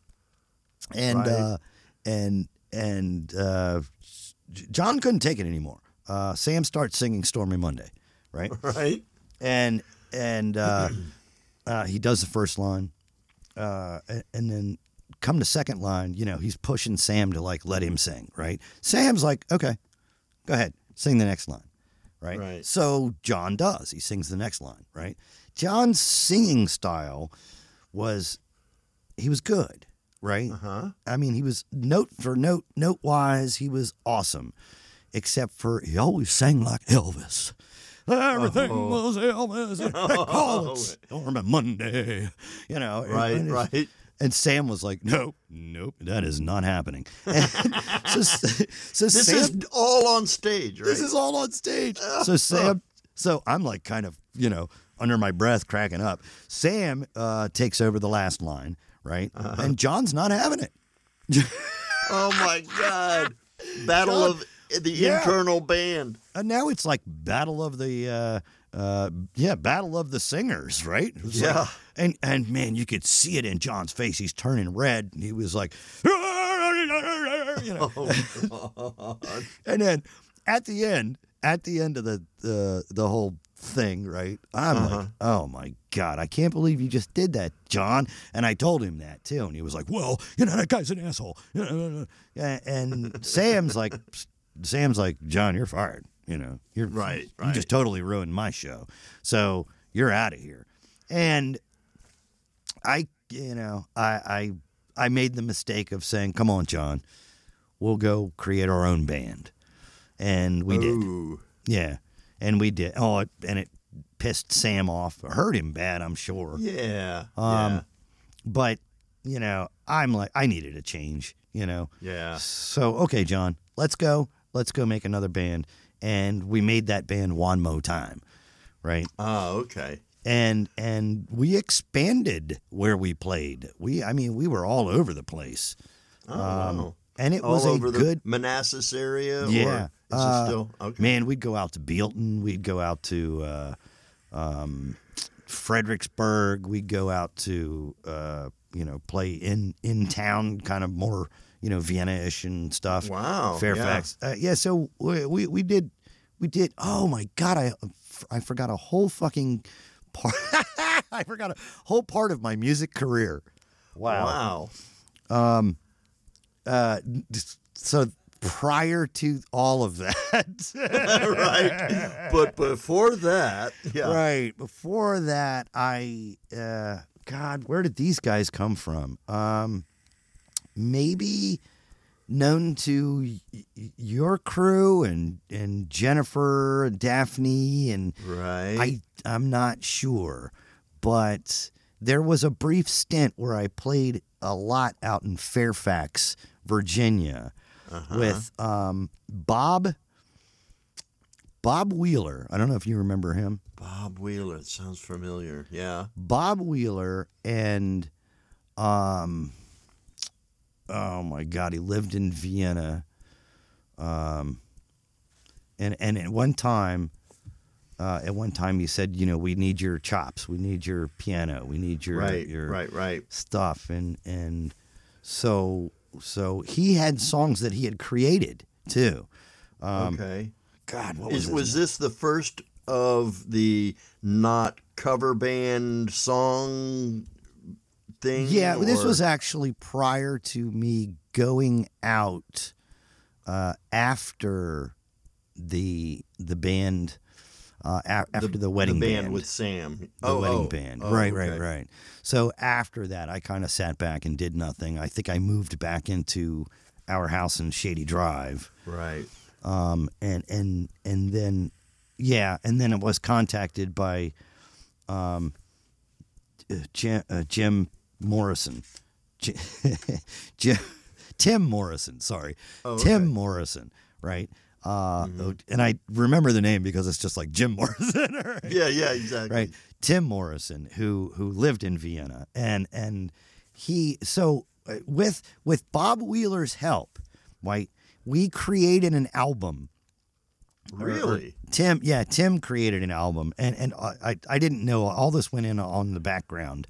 S2: and
S1: Right.
S2: uh, and and uh, John couldn't take it anymore. Uh, Sam starts singing "Stormy Monday," right? [laughs]
S1: right.
S2: and and uh, [clears throat] uh, he does the first line, uh, and, and then come to second line. You know, he's pushing Sam to like let him sing. Right? Sam's like, okay, go ahead, sing the next line. Right?
S1: Right.
S2: So John does. He sings the next line. Right? John's singing style was he was good. Right?
S1: Uh huh.
S2: I mean, he was note for note, note wise, he was awesome. Except for he always sang like Elvis. Everything
S1: Oh.
S2: was Elvis. They [laughs] call it Stormy Monday. You know,
S1: Right.
S2: and
S1: Right.
S2: And Sam was like, "Nope, nope, that is not happening." [laughs] So, so
S1: This
S2: Sam,
S1: is all on stage, right?
S2: this is all on stage. [laughs] So Sam, so I'm like kind of, you know, under my breath cracking up. Sam uh, takes over the last line, right?
S1: Uh-huh.
S2: And John's not having it. [laughs]
S1: oh my God! Battle
S2: John-
S1: of the
S2: Yeah.
S1: internal band.
S2: And now it's like battle of the uh uh yeah, battle of the singers, right? Was like-
S1: Yeah.
S2: and and man, you could see it in John's face. He's turning red and he was like [laughs] you know.
S1: Oh, God.
S2: And then at the end, at the end of the the the whole thing, right? I'm
S1: Uh-huh.
S2: like, "Oh my god, I can't believe you just did that, John." And I told him that too, and he was like, "Well, you know, that guy's an asshole." And and [laughs] Sam's like Sam's like, "John, you're fired." You know, you're
S1: Right,
S2: You
S1: right.
S2: just totally ruined my show, so you're out of here. And I, you know, I I I made the mistake of saying, "Come on, John, we'll go create our own band," and we did. Yeah, and we did. Oh, it, and it pissed Sam off, hurt him bad, I'm sure.
S1: Yeah.
S2: Um, But you know, I'm like, I needed a change. You know,
S1: yeah. Yeah.
S2: so okay, John, let's go. Let's go make another band, and we made that band one more time, right?
S1: Oh, okay.
S2: and and we expanded where we played. We, I mean, we were all over the place,
S1: Oh,
S2: Um,
S1: wow.
S2: And it
S1: All
S2: was a
S1: over the
S2: good
S1: Manassas area. or
S2: Yeah.
S1: Is
S2: Uh,
S1: it still okay?
S2: man. We'd go out to Bealton. We'd go out to uh, um, Fredericksburg. We'd go out to uh, you know play in in town, kind of more you know Vienna-ish and stuff.
S1: Wow.
S2: Fairfax. Yeah. Uh, yeah so we, we we did we did. Oh my god, I I forgot a whole fucking part. [laughs] I forgot a whole part of my music career.
S1: Wow. Wow.
S2: Uh, so prior to all of that, [laughs]
S1: right. But before that, yeah.
S2: right before that, I uh, God, where did these guys come from? Um, maybe known to y- your crew and and Jennifer and Daphne and
S1: Right.
S2: I I'm not sure, but there was a brief stint where I played a lot out in Fairfax, Virginia,
S1: Uh-huh.
S2: with um, Bob Bob Wheeler. I don't know if you remember him.
S1: Bob Wheeler. It sounds familiar. Yeah.
S2: Bob Wheeler and um oh my god, he lived in Vienna. Um and and at one time uh, at one time he said, you know, we need your chops, we need your piano, we need your
S1: right.
S2: your
S1: Right. Right.
S2: stuff and and so so he had songs that he had created too. Um
S1: okay.
S2: God, what was
S1: Is, was this the first of the not cover band song thing?
S2: Yeah, this was actually prior to me going out uh, after the the band uh, a- after the, wedding
S1: the
S2: band,
S1: band with Sam.
S2: the
S1: oh,
S2: wedding
S1: oh,
S2: band.
S1: oh,
S2: right,
S1: okay.
S2: right, right. So after that, I kind of sat back and did nothing. I think I moved back into our house in Shady Drive,
S1: Right.
S2: um, and and and then yeah, and then it was contacted by um, uh, Jim, uh, Jim Morrison, J- [laughs] Jim, Tim Morrison. Sorry,
S1: Oh,
S2: Tim
S1: okay. Mm-hmm.
S2: Morrison. Right. Uh, and I remember the name because it's just like Jim [laughs] Morrison. right? [laughs]
S1: Yeah. Yeah. Exactly.
S2: right tim morrison who who lived in vienna and and he so with with Bob Wheeler's help, right? We created an album. Or- or
S1: Really?
S2: Tim, yeah, Tim created an album, and and I I- I didn't know all this went in on the background.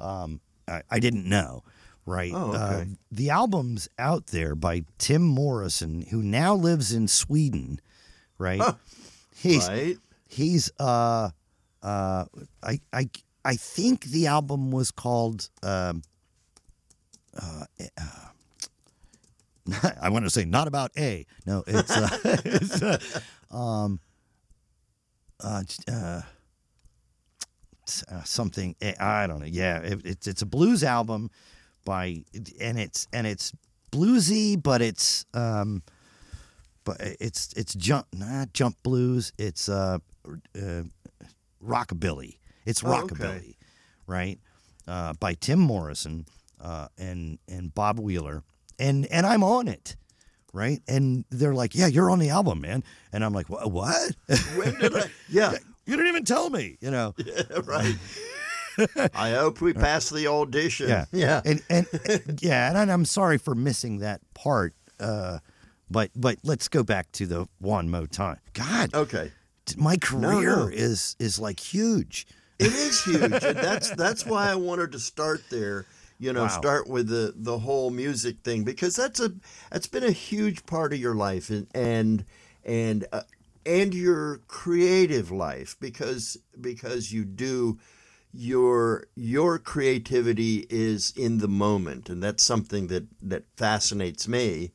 S2: Um, I, I didn't know, right?
S1: Oh,
S2: Uh, the album's out there by Tim Morrison, who now lives in Sweden, right?
S1: Huh.
S2: He's
S1: right?
S2: he's uh uh I I I think the album was called um uh, uh [laughs] I want to say not about A. No, it's uh, [laughs] it's uh, um uh, uh uh, something I don't know. Yeah, it, it's it's a blues album by and it's and it's bluesy, but it's um but it's it's jump not jump blues. It's uh, uh rockabilly. It's
S1: Oh, okay.
S2: rockabilly, right? Uh, by Tim Morrison uh, and and Bob Wheeler, and and I'm on it, right? And they're like, "Yeah, you're on the album, man," and I'm like, "Wha- "What?
S1: When did I? [laughs] Yeah,
S2: you didn't even tell me," you know? [laughs]
S1: yeah, right. [laughs] [laughs] I hope we pass the audition.
S2: Yeah, [laughs]
S1: yeah.
S2: and and yeah, and I'm sorry for missing that part. Uh, but but let's go back to the one mo time. God,
S1: Okay.
S2: my career
S1: no.
S2: is is like huge.
S1: It is huge, and that's [laughs] that's why I wanted to start there. You know,
S2: Wow.
S1: start with the the whole music thing because that's a that's been a huge part of your life and and and uh, and your creative life because because you do your your creativity is in the moment and that's something that that fascinates me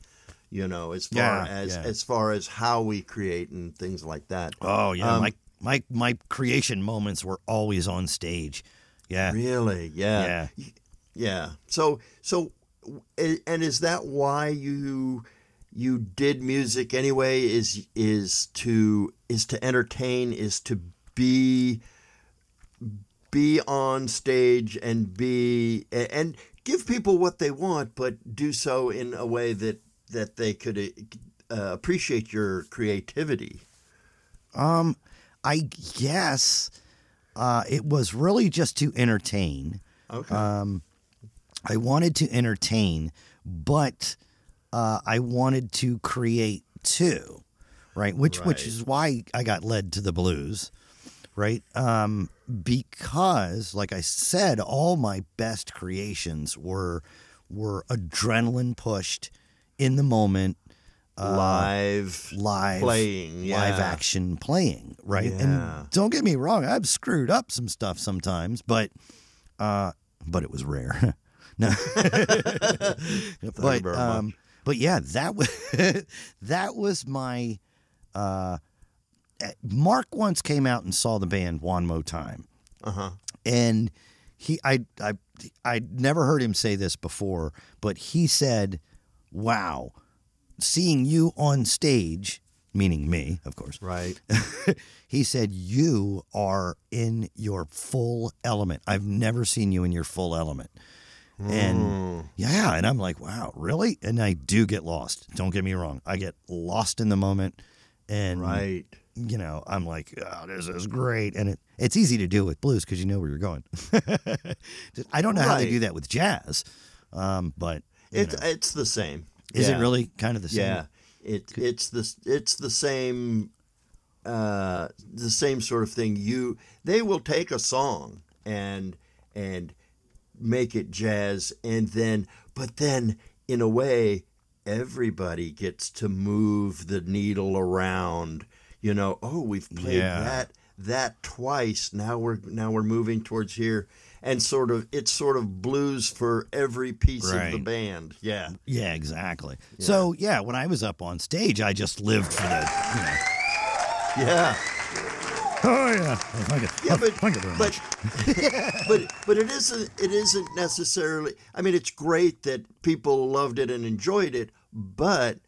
S1: you know as far
S2: Yeah,
S1: as
S2: yeah.
S1: as far as how we create and things like that
S2: Oh yeah,
S1: Um,
S2: my my my creation moments were always on stage. Yeah,
S1: Really? Yeah.
S2: Yeah.
S1: Yeah. So so and is that why you you did music anyway is is to is to entertain is to be be on stage and be and give people what they want but do so in a way that that they could uh, appreciate your creativity.
S2: Um, I guess uh, it was really just to entertain.
S1: Okay.
S2: Um, I wanted to entertain, but uh, I wanted to create too, right? Which which is why I got led to the blues, right? Um, because, like I said, all my best creations were were adrenaline pushed in the moment,
S1: live
S2: live
S1: playing,
S2: live
S1: yeah.
S2: action playing, right?
S1: Yeah.
S2: And don't get me wrong, I've screwed up some stuff sometimes, but uh, but it was rare. [laughs] no, [laughs] but um, but yeah, that was [laughs] that was my. Uh, Mark once came out and saw the band one more time,
S1: Uh-huh.
S2: and he I I I'd never heard him say this before, but he said, "Wow, seeing you on stage." Meaning me, of course.
S1: Right. [laughs]
S2: he said, You are in your full element. I've never seen you in your full element. And
S1: Mm.
S2: yeah, and I'm like, Wow, really? And I do get lost. Don't get me wrong. I get lost in the moment. And,
S1: Right.
S2: You know, I'm like, oh, This is great. And it, it's easy to do with blues because you know where you're going. [laughs] I don't know how they do that with jazz, um, but
S1: It's
S2: know.
S1: it's the same.
S2: is
S1: Yeah.
S2: it really kind of the same?
S1: Yeah. It it's the it's the same uh the same sort of thing. You they will take a song and and make it jazz and then but then in a way everybody gets to move the needle around. You know, oh, we've played
S2: Yeah.
S1: that that twice. Now we're now we're moving towards here and sort of it's sort of blues for every piece of the band. Yeah.
S2: Yeah, exactly. So yeah, when I was up on stage, I just lived for the, you know,
S1: Yeah.
S2: oh yeah, thank you,
S1: Yeah, but
S2: very
S1: but,
S2: much. [laughs]
S1: but but it isn't it isn't necessarily. I mean, it's great that people loved it and enjoyed it, but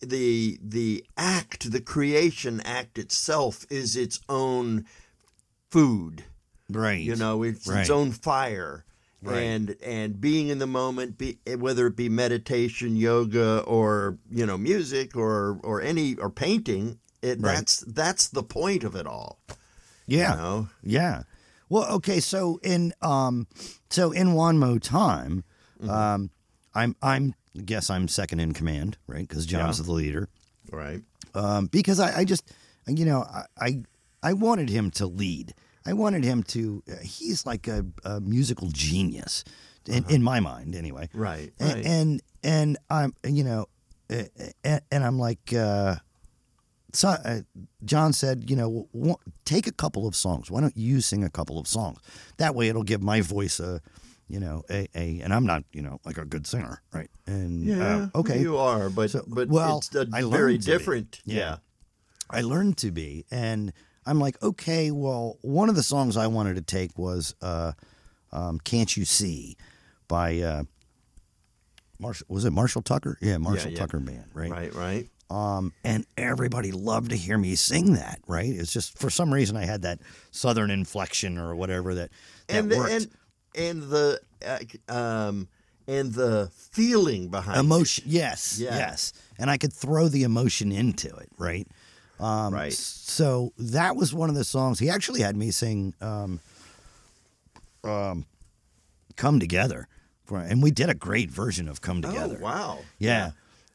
S1: the the act, the creation act itself, is its own food.
S2: Right.
S1: You know, it's
S2: Right.
S1: its own fire.
S2: Right.
S1: And and being in the moment, be, whether it be meditation, yoga, or you know, music, or or any or painting, it,
S2: Right.
S1: that's that's the point of it all.
S2: yeah.
S1: You know?
S2: Yeah. Well, okay. So in um, so in one mo time, Um, I'm I'm guess I'm second in command, right? Because John's
S1: Yeah.
S2: the leader.
S1: Right.
S2: Um, because I, I just, you know, I, I I wanted him to lead. I wanted him to. Uh, he's like a, a musical genius, in, in my mind, anyway.
S1: Right.
S2: And
S1: Right.
S2: and, and I'm, you know, and, and I'm like, uh, so uh, John said, you know, w- take a couple of songs. Why don't you sing a couple of songs? That way, it'll give my voice a, you know, a, a and I'm not, you know, like a good singer, right? And
S1: yeah.
S2: uh, okay,
S1: You are, but
S2: So,
S1: but
S2: well,
S1: it's a
S2: I
S1: very different.
S2: Yeah.
S1: Yeah.
S2: I learned to be, and I'm like, okay, well, one of the songs I wanted to take was uh, um, "Can't You See" by uh, Marshall. Was it Marshall Tucker? Yeah, Marshall
S1: yeah.
S2: Tucker Band, right?
S1: Right. Right.
S2: Um, and everybody loved to hear me sing that, right? It's just for some reason I had that southern inflection or whatever that that
S1: And
S2: worked.
S1: and and the uh, um and the feeling behind it.
S2: emotion, yes,
S1: Yeah.
S2: yes, and I could throw the emotion into it, right? Um,
S1: Right.
S2: So that was one of the songs he actually had me sing. Um, um, "Come Together," for, and we did a great version of "Come Together."
S1: Oh wow.
S2: Yeah.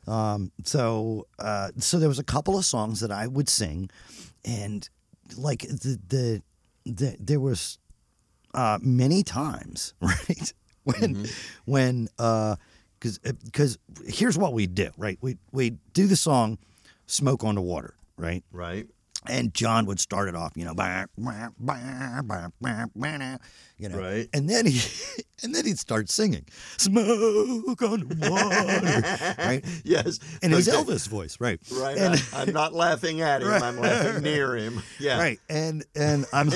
S2: Um, so uh, so there was a couple of songs that I would sing, and like the the, the there was uh, many times [laughs] right when mm-hmm. when uh, because because uh, here's what we do right we we do the song "Smoke on the Water" right
S1: Right.
S2: and John would start it off, you know, bah, bah, bah, you know,
S1: Right.
S2: and then he, [laughs] and then he'd start singing, "Smoke on the water," [laughs] right,
S1: Yes.
S2: in his
S1: Okay.
S2: Elvis voice, right,
S1: Right.
S2: and,
S1: I, am not laughing at him.
S2: Right.
S1: I'm laughing near him. Yeah.
S2: right, and and I'm,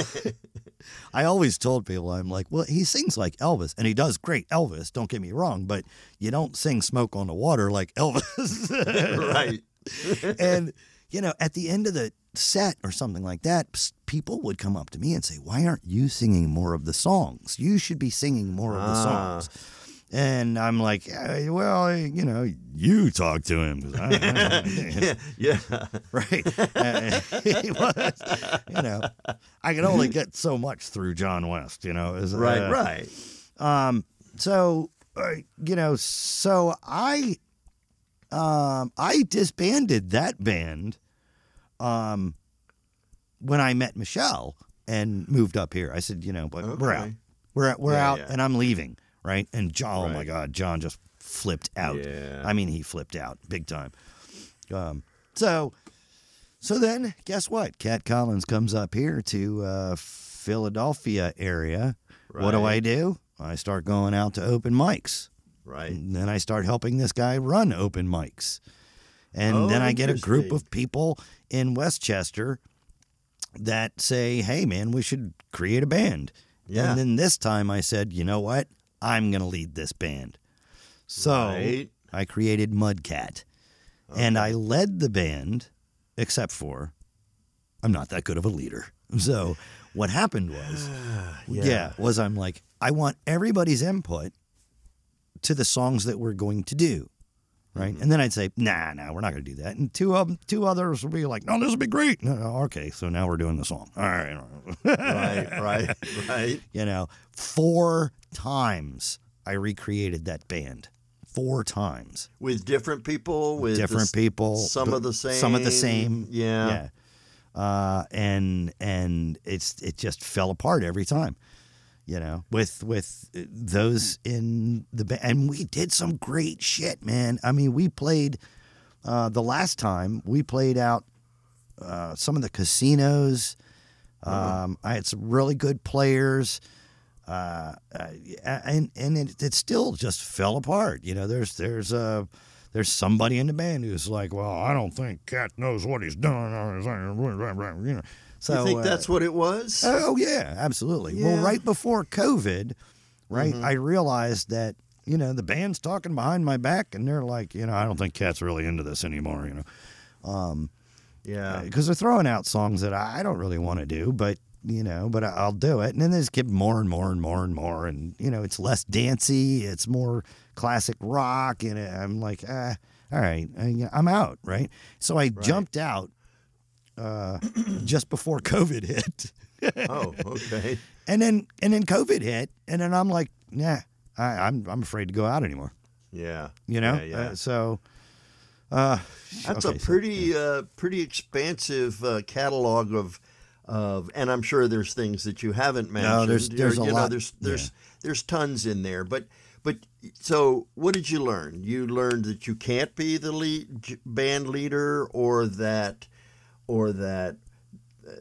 S2: I always told people, I'm like, well, he sings like Elvis, and he does great Elvis. Don't get me wrong, but you don't sing "Smoke on the Water" like [laughs] Elvis,
S1: right.
S2: and you know, at the end of the set or something like that, people would come up to me and say, "Why aren't you singing more of the songs? You should be singing more of the
S1: Ah.
S2: songs." And I'm like, "Eh, "Well, you know, you talk to him. I- I- [laughs]
S1: Yeah. Yeah.
S2: right?" Uh, [laughs] [laughs] he was, you know, I could only get so much through John West, you know. is,
S1: Right.
S2: uh,
S1: right.
S2: um, so uh, you know, so I, um, I disbanded that band, um, when I met Michelle and moved up here. I said, you know, but we're out, we're we're
S1: Yeah,
S2: out,
S1: yeah.
S2: and I'm leaving, right? And John, oh my God, John just flipped out.
S1: Yeah.
S2: I mean, he flipped out big time. Um, so, so then, guess what? Cat Collins comes up here to uh, Philadelphia area. Right. What do I do? I start going out to open mics.
S1: Right.
S2: And then I start helping this guy run open mics. And
S1: Oh,
S2: then I get a group of people in West Chester that say, hey, man, we should create a band.
S1: Yeah.
S2: And then this time I said, you know what? I'm going to lead this band. So
S1: Right.
S2: I created Mudcat. And I led the band, except for I'm not that good of a leader. [laughs] So what happened was, [sighs] yeah. was I'm like, I want everybody's input to the songs that we're going to do. Right. And then I'd say, nah, nah, we're not going to do that. And two of 'em- two others would be like, no, this would be great. No, no, okay. So now we're doing the song. All right.
S1: Right. [laughs] Right. Right.
S2: you know, four times I recreated that band. Four times.
S1: With different people. With the
S2: Different
S1: s-
S2: people.
S1: Some of the same.
S2: Some of the same.
S1: Yeah.
S2: Yeah. Uh, and and it's it just fell apart every time. You know, with with those in the band, and we did some great shit, man. I mean, we played uh, the last time we played out uh, some of the casinos. Um, I had some really good players, uh, uh, and and it, it still just fell apart. You know, there's there's uh, there's somebody in the band who's like, well, I don't think Cat knows what he's doing. You know, so
S1: you think
S2: uh,
S1: that's what it was?
S2: Oh yeah, absolutely. Well, right before COVID, right,
S1: Mm-hmm.
S2: I realized that you know the band's talking behind my back, and they're like, you know, I don't think Cat's really into this anymore. You know, um,
S1: yeah.
S2: because they're throwing out songs that I don't really want to do, but you know, but I'll do it. And then they just get more and more and more and more, and you know, it's less dancey, it's more classic rock, and I'm like, ah, all right, I'm out, right? So I jumped out uh, [clears throat] just before COVID hit. [laughs]
S1: Oh, okay.
S2: And then and then COVID hit, and then I'm like, nah, I, I'm I'm afraid to go out anymore.
S1: Yeah.
S2: You know,
S1: Yeah, yeah.
S2: Uh, so. Uh,
S1: That's
S2: okay,
S1: a
S2: so-
S1: pretty uh, pretty expansive uh, catalog of of, and I'm sure there's things that you haven't mentioned.
S2: No, there's- there's
S1: Or,
S2: a
S1: you know, there's there's
S2: yeah.
S1: there's tons in there, but but so what did you learn? You learned that you can't be the lead band leader, or that or that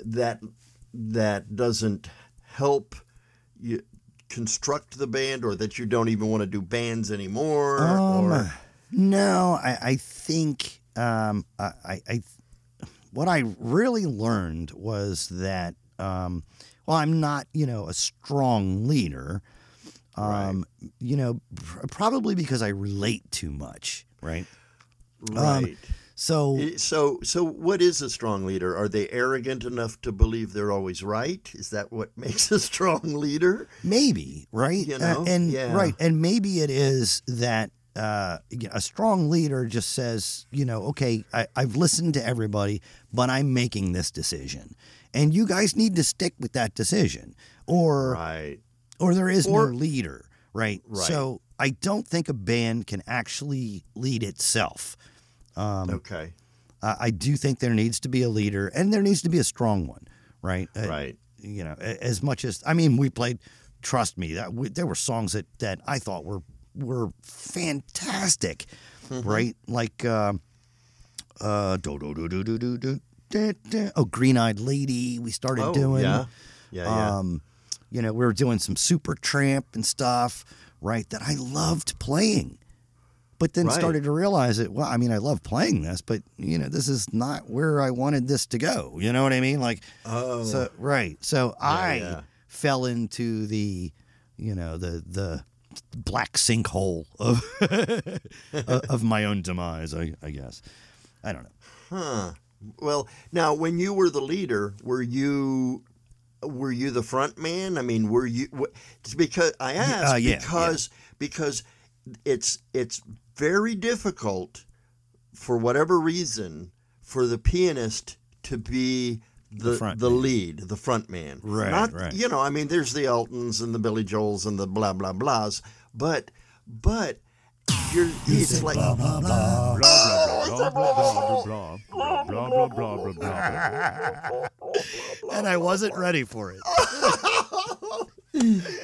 S1: that that doesn't help you construct the band, or that you don't even want to do bands anymore,
S2: Um,
S1: or
S2: no, I, I think um, I, I, I, what I really learned was that, um, well, I'm not, you know, a strong leader. Um, You know, pr- probably because I relate too much, right?
S1: right.
S2: So
S1: So, so what is a strong leader? Are they arrogant enough to believe they're always right? Is that what [laughs] makes a strong leader?
S2: maybe, right?
S1: You
S2: Uh, and
S1: yeah.
S2: right, and maybe it is that uh, a strong leader just says, you know, okay, I, I've listened to everybody, but I'm making this decision, and you guys need to stick with that decision, or
S1: Right.
S2: or there is
S1: Or-
S2: no leader, right?
S1: Right.
S2: So I don't think a band can actually lead itself. Um,
S1: Okay.
S2: I I do think there needs to be a leader, and there needs to be a strong one, right? Uh,
S1: Right.
S2: you know, as much as I mean, we played. Trust me, that we, there were songs that that I thought were were fantastic,
S1: Mm-hmm.
S2: right? Like uh, uh, do do do do do do do. da, da. Oh, Green Eyed Lady, we started
S1: Oh,
S2: doing.
S1: yeah. Yeah. Yeah.
S2: Um, you know, we were doing some Supertramp and stuff, right? That I loved playing, but then
S1: Right.
S2: started to realize that. Well, I mean, I love playing this, but you know, this is not where I wanted this to go. You know what I mean? Like,
S1: oh.
S2: so right. So I
S1: yeah.
S2: fell into the, you know, the the black sinkhole [laughs] of of my own demise. I, I guess. I don't know.
S1: huh. Well, now when you were the leader, were you were you the front man? I mean, were you? because I asked
S2: uh, yeah,
S1: because because it's it's very difficult for whatever reason for the pianist to be the the,
S2: front man.
S1: lead, the front man.
S2: Right,
S1: Not,
S2: right.
S1: You know, I mean, there's the Eltons and the Billy Joels and the blah blah blahs, but but you're it's like blah
S2: blah blah blah blah blah blah blah blah blah blah blah blah blah, And I wasn't ready for it.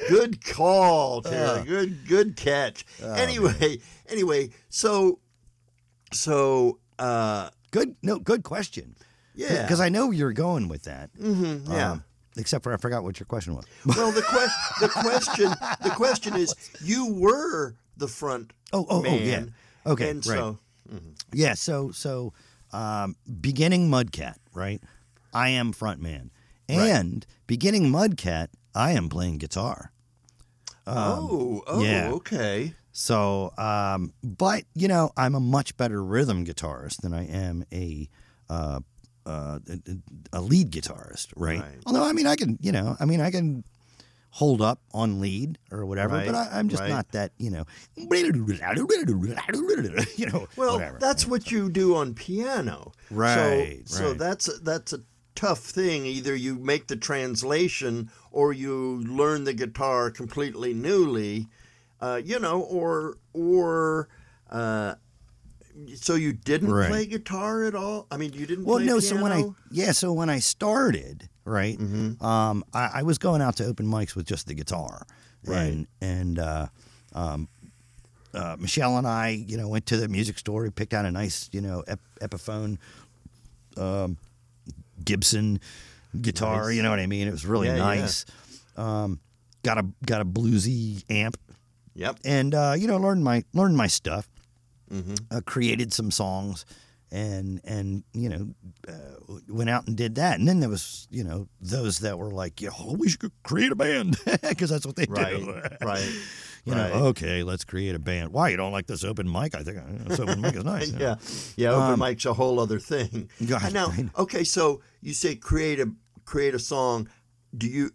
S1: Good call, Terry.
S2: Uh.
S1: good good catch.
S2: Oh,
S1: anyway, anyway, so so uh
S2: Good. No. Good question.
S1: yeah.
S2: Because I know you're going with that.
S1: Mhm, yeah.
S2: Um, except for I forgot what your question was. [laughs]
S1: well, the que- the question the question is you were the front
S2: Oh, oh, oh, yeah. Okay,
S1: And
S2: right.
S1: so
S2: Yeah, so so um, beginning Mudcat, right? I am front man. And beginning Mudcat, I am playing guitar.
S1: oh, oh,
S2: Um, yeah.
S1: okay.
S2: So, um, but you know, I'm a much better rhythm guitarist than I am a uh, uh, a- lead guitarist, right?
S1: Right.
S2: Although, I mean, I can, you know, I mean, I can hold up on lead or whatever, but
S1: Right,
S2: I, I'm just
S1: right.
S2: not that, you know, [laughs] you know,
S1: Well,
S2: whatever.
S1: that's what you do on piano.
S2: Right,
S1: So, so that's that's a tough thing. Either you make the translation or you learn the guitar completely newly, uh, you know, or or uh, so you didn't
S2: Right.
S1: play guitar at all. I mean, you didn't.
S2: Well,
S1: play
S2: no.
S1: piano?
S2: So when I yeah, so when I started, right,
S1: Mm-hmm.
S2: um, I, I was going out to open mics with just the guitar,
S1: Right.
S2: And and uh, um, uh, Michelle and I, you know, went to the music store. We picked out a nice, you know, Ep- Epiphone, um, Gibson guitar.
S1: Nice.
S2: You know what I mean? It was really
S1: Yeah, yeah.
S2: nice. Um, got a got a bluesy amp,
S1: Yep.
S2: and uh, you know, learned my learned my stuff
S1: hmm
S2: uh, created some songs and and you know uh, went out and did that and then there was you know those that were like you know, we should create a band [laughs] because that's what they
S1: Right.
S2: do
S1: right.
S2: You
S1: right.
S2: know okay let's create a band why you don't like this open mic i think uh, this open mic is nice [laughs]
S1: yeah, yeah. Open
S2: Um,
S1: mic's a whole other thing. [laughs]
S2: God,
S1: now, okay, so you say create a create a song. Do you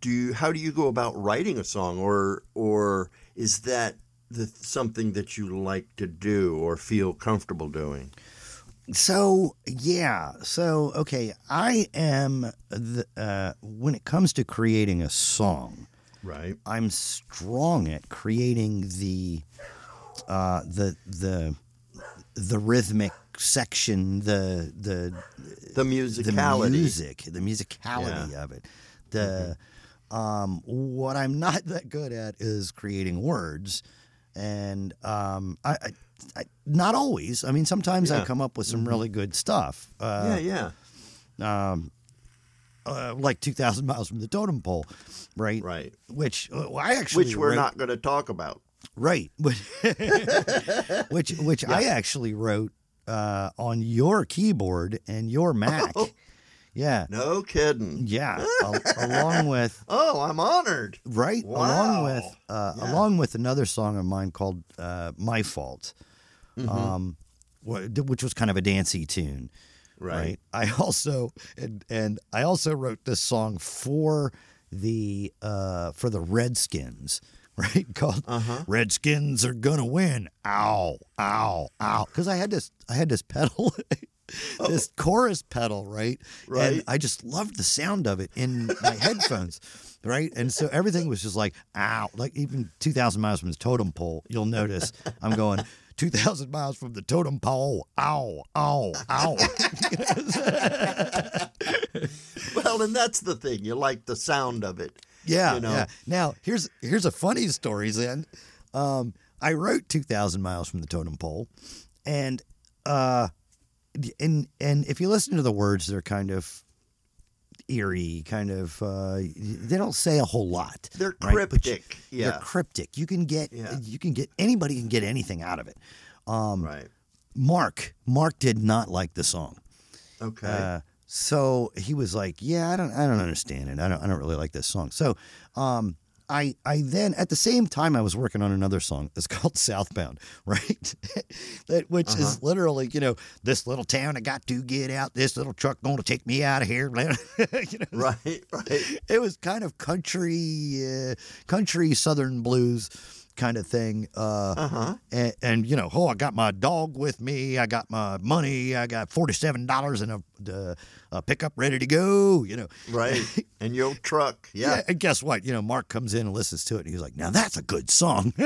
S1: do you, how do you go about writing a song, or or is that the something that you like to do or feel comfortable doing?
S2: So yeah, so okay, I am the uh, when it comes to creating a song,
S1: Right.
S2: I'm strong at creating the uh, the the the rhythmic section, the the
S1: The musicality, the
S2: music, the musicality of it. The um, what I'm [laughs] not that good at is creating words, and um, I, I, I not always. I mean, sometimes I come up with some really good stuff. Uh,
S1: yeah, yeah.
S2: um, uh, like 2,000 miles from the totem pole, right?
S1: Right.
S2: Which uh, I actually
S1: Which we're
S2: wrote-
S1: not going to talk about.
S2: right, [laughs] which which, which I actually wrote uh, on your keyboard and your [laughs] Mac.
S1: Oh.
S2: Yeah,
S1: No kidding.
S2: yeah, [laughs] al- along with
S1: Oh, I'm honored.
S2: right,
S1: Wow.
S2: along with uh,
S1: Yeah.
S2: along with another song of mine called uh, "My Fault,"
S1: Mm-hmm.
S2: um, wh- which was kind of a dancey tune.
S1: Right.
S2: I also and and I also wrote this song for the uh for the Redskins, [laughs] right? Called
S1: Uh-huh.
S2: Redskins are gonna win. Ow, ow, ow. Because I had this I had this pedal. [laughs] This chorus pedal, right?
S1: Oh. Right.
S2: And I just loved the sound of it in my [laughs] headphones, right? And so everything was just like, ow. Like even 2,000 miles from the totem pole, you'll notice I'm going, 2,000 miles from the totem pole. Ow, ow, ow.
S1: Well, and that's the thing. You like the sound of it.
S2: Yeah,
S1: You know?
S2: yeah. Now here's here's a funny story, Zen. Um, I wrote two thousand miles from the totem pole, and uh, and and if you listen to the words, they're kind of eerie, kind of. Uh, they don't say a whole lot.
S1: They're
S2: right? But you-
S1: cryptic. yeah.
S2: They're cryptic. You can get
S1: Yeah.
S2: you can get anybody can get anything out of it. Um,
S1: right.
S2: Mark Mark did not like the song.
S1: Okay.
S2: Uh, so he was like, "Yeah, I don't, I don't understand it. I don't, I don't really like this song." So, um, I, I then at the same time I was working on another song. It's [laughs] called Southbound, right? that which
S1: Uh-huh.
S2: is literally, you know, this little town I got to get out. This little truck going to take me out of here. [laughs] you know,
S1: right. Right.
S2: it was kind of country, uh, country southern blues kind of thing. Uh,
S1: Uh huh.
S2: and, and you know, oh, I got my dog with me. I got my money. I got forty-seven dollars in a, uh, a pickup ready to go. You know,
S1: Right. [laughs] and your truck. Yeah.
S2: And guess what? You know, Mark comes in and listens to it, and he's like, "Now that's a good song." [laughs] [laughs]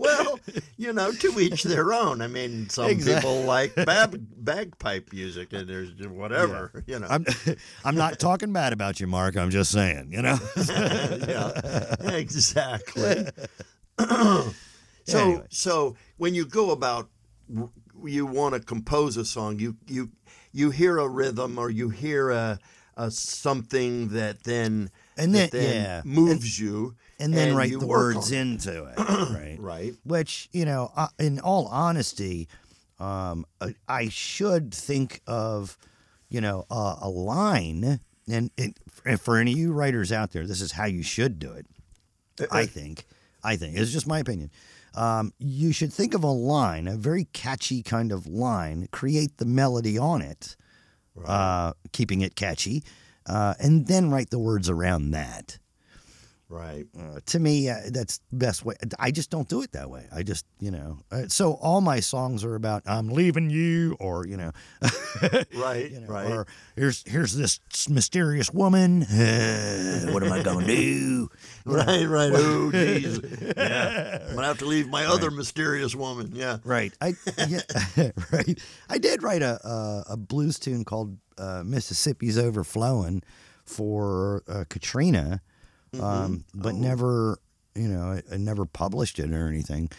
S1: Well, you know, to each their own. I mean, some
S2: Exact-
S1: people like bag, bagpipe music, and there's whatever. You know.
S2: I'm, [laughs] I'm not talking bad about you, Mark. I'm just saying, you know. [laughs]
S1: yeah, exactly. [laughs] [clears throat] so,
S2: Anyway.
S1: so when you go about, you want to compose a song, you you you hear a rhythm or you hear a, a something that then
S2: And
S1: that
S2: then-
S1: then
S2: yeah.
S1: moves you,
S2: and then write the words into it, [clears throat] right?
S1: Right.
S2: Which you know, uh, in all honesty, um, I- I should think of, you know, uh, a line, and it, and for any of you writers out there, this is how you should do it.
S1: Uh,
S2: I think. I think it's just my opinion. Um, you should think of a line, a very catchy kind of line, create the melody on it, uh, keeping it catchy, uh, and then write the words around that.
S1: Right.
S2: Uh, to me, uh, that's the best way. I just don't do it that way. I just, you know, uh, so all my songs are about I'm leaving you, or you know, [laughs]
S1: Right.
S2: you know,
S1: right.
S2: or here's here's this mysterious woman. [laughs] What am I gonna do? [laughs]
S1: Right, right. Oh, jeez. Yeah. I'm gonna have to leave my other mysterious woman. Yeah.
S2: Right. I yeah, right. I did write a a, a blues tune called uh, Mississippi's Overflowing for uh, Katrina,
S1: Mm-hmm.
S2: um, but
S1: Oh.
S2: never, you know, I, I never published it or anything.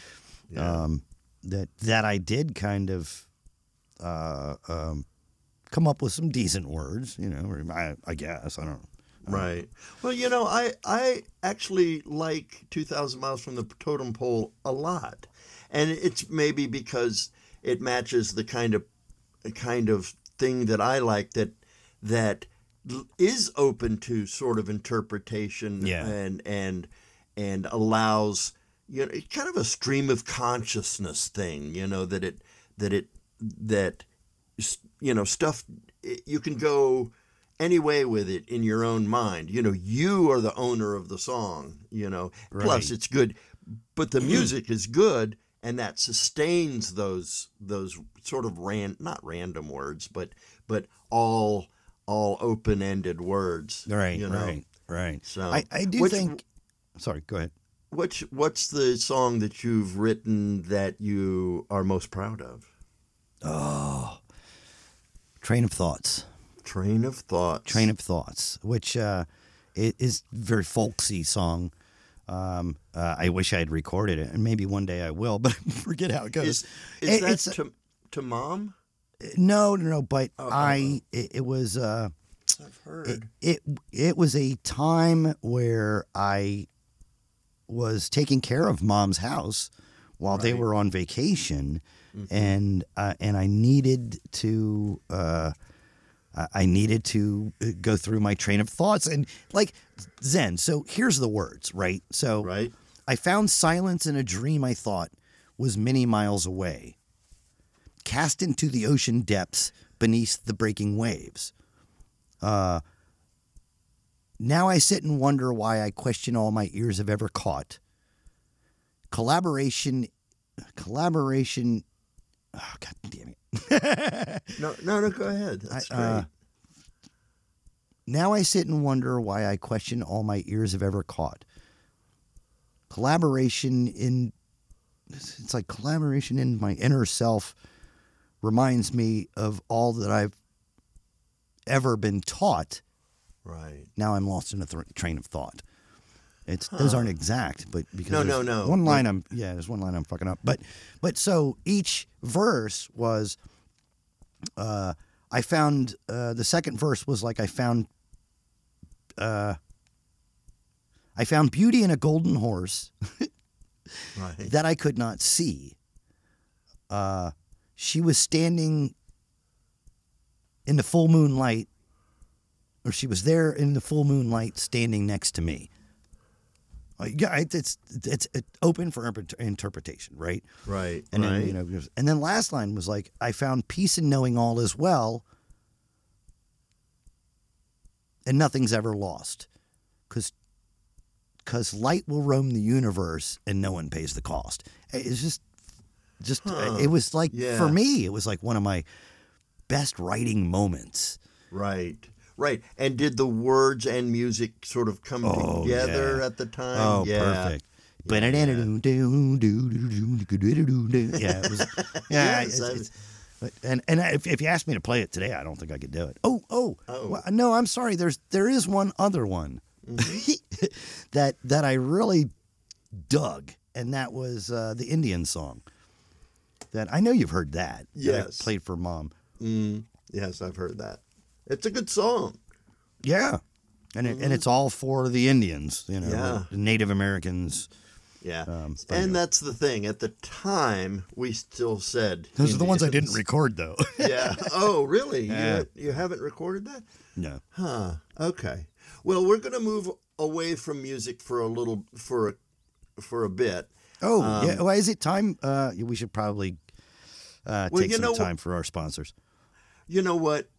S1: Yeah.
S2: Um, that that I did kind of uh, um, come up with some decent words, you know. I, I guess I don't.
S1: Right. Well, you know, I I actually like 2,000 miles from the totem pole a lot, and it's maybe because it matches the kind of kind of thing that I like that that is open to sort of interpretation
S2: Yeah.
S1: and and and allows you know kind of a stream of consciousness thing you know that it that it that you know stuff you can go any way with it in your own mind. You know you are the owner of the song you know. Plus it's good but the [clears throat] music is good and that sustains those those sort of ran not random words but but all all open-ended words
S2: Right.
S1: you know
S2: Right. Right.
S1: So
S2: I, I do
S1: which-
S2: think. Sorry, go ahead.
S1: Which what's the song that you've written that you are most proud of?
S2: Oh, Train of Thoughts.
S1: Train of Thoughts.
S2: Train of Thoughts, which uh, is a very folksy song. Um, uh, I wish I had recorded it, and maybe one day I will, [laughs] but I forget how it goes.
S1: Is, is
S2: It-
S1: that
S2: it's-
S1: to, to mom?
S2: No, no, no. But
S1: Oh, oh,
S2: I, it, it was. Uh,
S1: I've heard.
S2: it, it it was a time where I was taking care of mom's house while they were on vacation,
S1: Mhm.
S2: and uh, and I needed to uh, I- I needed to uh, go through my train of thoughts and like Zen. So here's the words, right? So
S1: right?
S2: I found silence in a dream I thought was many miles away, cast into the ocean depths beneath the breaking waves. Uh, now I sit and wonder why I question all my ears have ever caught. Collaboration, collaboration. Oh, God damn it. [laughs]
S1: No, no, no. Go ahead. That's
S2: I-
S1: great.
S2: uh, Now I sit and wonder why I question all my ears have ever caught. Collaboration in it's like collaboration in my inner self reminds me of all that I've ever been taught.
S1: right.
S2: Now I'm lost in a th- train of thought. It's those aren't exact, but because
S1: No, no, no.
S2: one line I'm yeah, there's one line I'm fucking up. But but so each verse was uh I found uh the second verse was like I found uh I found beauty in a golden horse
S1: Right. [laughs]
S2: that I could not see. Uh, she was standing in the full moonlight, or she was there in the full moonlight, standing next to me. Yeah, it's it's it's open for interpretation, right?
S1: right.
S2: And
S1: right.
S2: then you know, and then last line was like, "I found peace in knowing all is well, and nothing's ever lost, because because light will roam the universe and no one pays the cost." It's just, just
S1: Huh.
S2: it was like
S1: Yeah.
S2: for me, it was like one of my best writing moments.
S1: Right. Right. And did the words and music sort of come
S2: Oh,
S1: together
S2: yeah.
S1: at the time?
S2: Oh,
S1: yeah.
S2: perfect. Yeah, it was. Yeah,
S1: Yes,
S2: it's, and and if, if you asked me to play it today, I don't think I could do it. Oh, oh,
S1: Oh.
S2: well, no, I'm sorry. There's there is one other one that that I really dug, and that was uh, the Indian song. That I know you've heard that. that
S1: Yes.
S2: played for mom.
S1: Mm, yes, I've heard that. It's a good song.
S2: Yeah, and it, and it's all for the Indians. You know,
S1: Mm-hmm. Yeah.
S2: Native Americans.
S1: Yeah.
S2: Um,
S1: and that's the thing. At the time, we still said
S2: Those are the ones I didn't record, though. [laughs]
S1: yeah. Oh, really? [laughs]
S2: Yeah.
S1: You, you haven't recorded that?
S2: no.
S1: Huh. Okay. Well, we're going to move away from music for a little for a for a bit.
S2: Oh,
S1: Um,
S2: yeah. Well, is it time? Uh, we should probably uh,
S1: Well,
S2: take some time for our sponsors.
S1: You know what?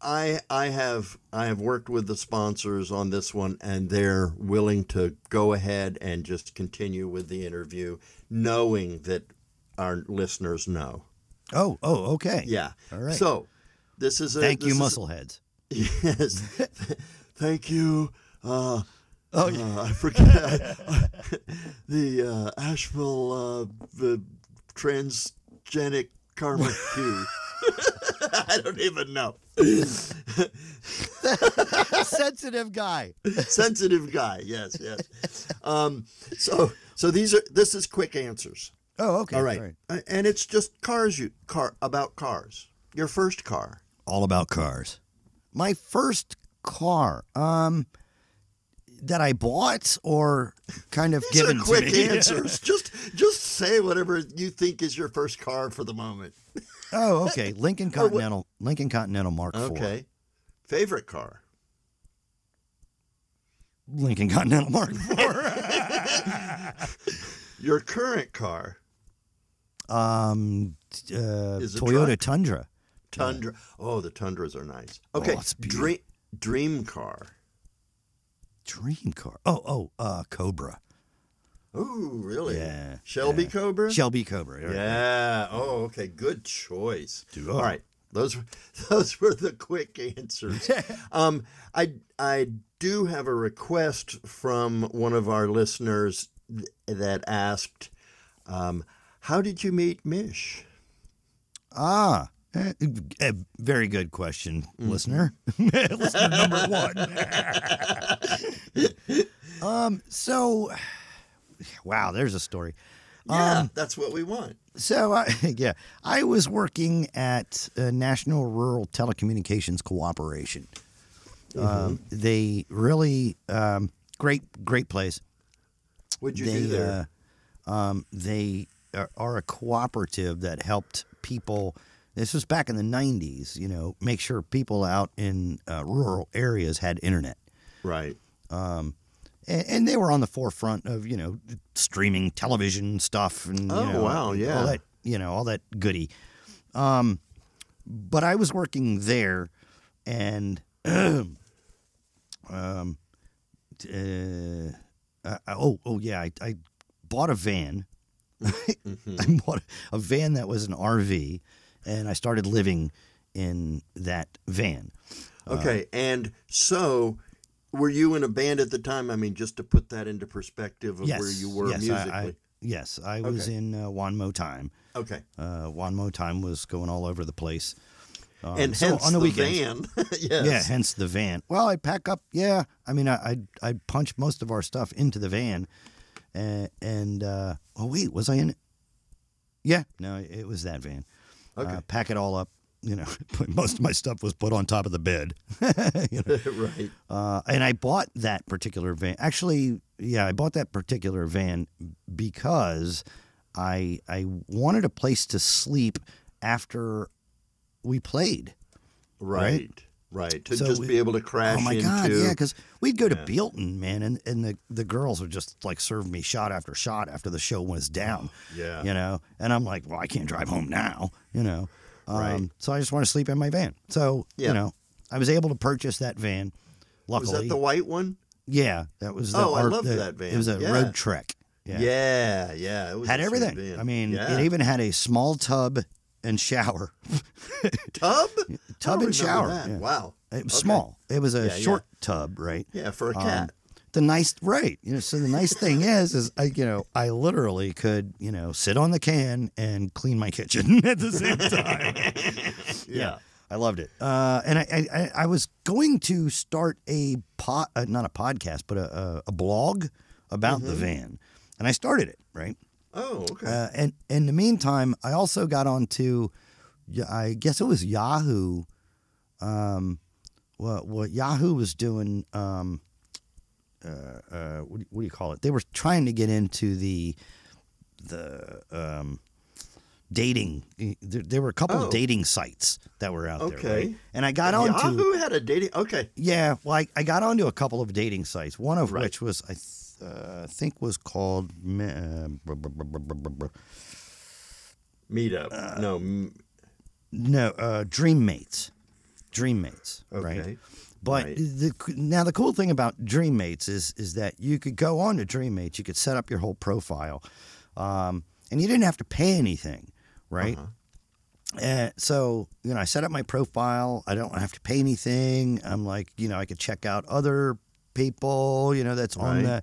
S1: I I have I have worked with the sponsors on this one, and they're willing to go ahead and just continue with the interview, knowing that our listeners know.
S2: Oh, oh, okay.
S1: Yeah.
S2: All right.
S1: So this is a
S2: Thank you, muscleheads. [laughs]
S1: Yes. Thank you. Uh,
S2: Oh,
S1: uh, I forget [laughs] the uh, Asheville uh, the transgenic karma [laughs] Q. I don't even know. [laughs]
S2: sensitive guy.
S1: Sensitive guy. Yes, yes. Um, so, so these are this is quick answers.
S2: Oh, okay.
S1: All right. Uh, and it's just cars. You car about cars. Your first car.
S2: All about cars. My first car, um, that I bought or kind of
S1: These
S2: given
S1: are quick
S2: to me. [laughs]
S1: answers. just just say whatever you think is your first car for the moment.
S2: oh, okay. [laughs] Lincoln Continental, Lincoln Continental Mark IV.
S1: Okay. Favorite car.
S2: Lincoln Continental Mark [laughs] IV.
S1: Your current car.
S2: um, uh, Toyota
S1: truck.
S2: Tundra.
S1: Tundra. Oh, the Tundras are nice. Okay.
S2: it's beautiful.
S1: dream dream car.
S2: Dream car. Oh, oh, uh, Cobra.
S1: Oh, really?
S2: Yeah.
S1: Shelby
S2: yeah.
S1: Cobra.
S2: Shelby Cobra. right.
S1: Yeah. Oh, okay. Good choice.
S2: Dude, oh.
S1: All right. those [laughs] those were the quick answers. [laughs] um, I I do have a request from one of our listeners th- that asked, um, "How did you meet Mish?"
S2: Ah, eh, a very good question, listener. [laughs] listener number [laughs] one. um, so, wow, there's a story.
S1: Yeah, that's what we want.
S2: So, I, [laughs] yeah, I was working at uh, National Rural Telecommunications Cooperation. Um, they really um, great, great place.
S1: What'd you
S2: they
S1: do there?
S2: Uh, um, they are, are a cooperative that helped people. This was back in the '90s. You know, make sure people out in uh, rural areas had internet,
S1: right.
S2: and, and they were on the forefront of you know streaming television stuff and you
S1: Oh,
S2: know,
S1: wow, yeah.
S2: all that you know all that goody. Um, but I was working there, and [clears throat] um, uh, uh, oh oh yeah, I, I bought a van. [laughs]
S1: Mm-hmm.
S2: I bought a van that was an RV, and I started living in that van.
S1: Okay, and so were you in a band at the time? I mean, just to put that into perspective of
S2: yes,
S1: where you were
S2: yes,
S1: musically.
S2: I, I, yes, I was
S1: Okay.
S2: in uh, One Mo Time.
S1: okay,
S2: Uh, One Mo Time was going all over the place. Um,
S1: and
S2: so
S1: hence
S2: on the,
S1: the,
S2: weekends,
S1: van. [laughs] yes.
S2: Yeah, hence the van. Well, I'd pack up. Yeah, I mean, I, I'd I'd punch most of our stuff into the van, and, and uh, oh wait, was I in it? Yeah, no, it was that van.
S1: Okay.
S2: Uh, pack it all up. You know, [laughs] most of my stuff was put on top of the bed. [laughs] you know, [laughs]
S1: right.
S2: uh, and I bought that particular van. Actually, yeah, I bought that particular van because I I wanted a place to sleep after we played.
S1: Right. Right. To
S2: So
S1: just
S2: we-
S1: be able to crash
S2: Oh my
S1: into.
S2: god, yeah, because we'd go to Bealeton, man, and, and the, the girls would just like serve me shot after shot after the show was down.
S1: yeah.
S2: You know? And I'm like, well, I can't drive home now, you know. Um,
S1: Right.
S2: so I just want to sleep in my van. So,
S1: Yeah.
S2: you know, I was able to purchase that van.
S1: Was
S2: Luckily.
S1: that the white one?
S2: Yeah, that was the
S1: Oh, I love that van.
S2: It was a
S1: Yeah.
S2: Roadtrek. Yeah.
S1: Yeah. Yeah. it was
S2: Had everything.
S1: van.
S2: I mean, it even had a small tub and shower. [laughs]
S1: tub.
S2: Tub and shower.
S1: Wow.
S2: It was
S1: Okay.
S2: small. It was a short tub, right?
S1: Yeah, for a
S2: Um,
S1: cat.
S2: The nice right you know so the nice thing is is i you know i literally could you know sit on the can and clean my kitchen [laughs] at the same time [laughs]
S1: yeah.
S2: i loved it uh, and I, I I- was going to start a pot uh, not a podcast but a, a, a blog about
S1: Mm-hmm.
S2: the van and i started it right
S1: Oh, okay.
S2: uh, and in the meantime, I also got onto, yeah, I guess it was Yahoo. Um, what what Yahoo was doing? Um, uh, uh, what, do you- what do you call it? They were trying to get into the the um, dating. There, there were a couple
S1: Oh.
S2: of dating sites that were out there,
S1: Okay.
S2: right? And I got onto
S1: Yahoo had a dating. Okay.
S2: yeah, well, I, I got onto a couple of dating sites. One of
S1: Right.
S2: which was I th- uh, think was called. Uh,
S1: Meetup.
S2: Uh,
S1: no. m-
S2: No, uh, Dreammates. Dreammates, right? But
S1: Right.
S2: the now the cool thing about Dreammates is is that you could go on to Dreammates, you could set up your whole profile, um, and you didn't have to pay anything, right?
S1: Uh-huh.
S2: And so you know, I set up my profile. I don't have to pay anything. I'm like, you know, I could check out other people, you know, that's on the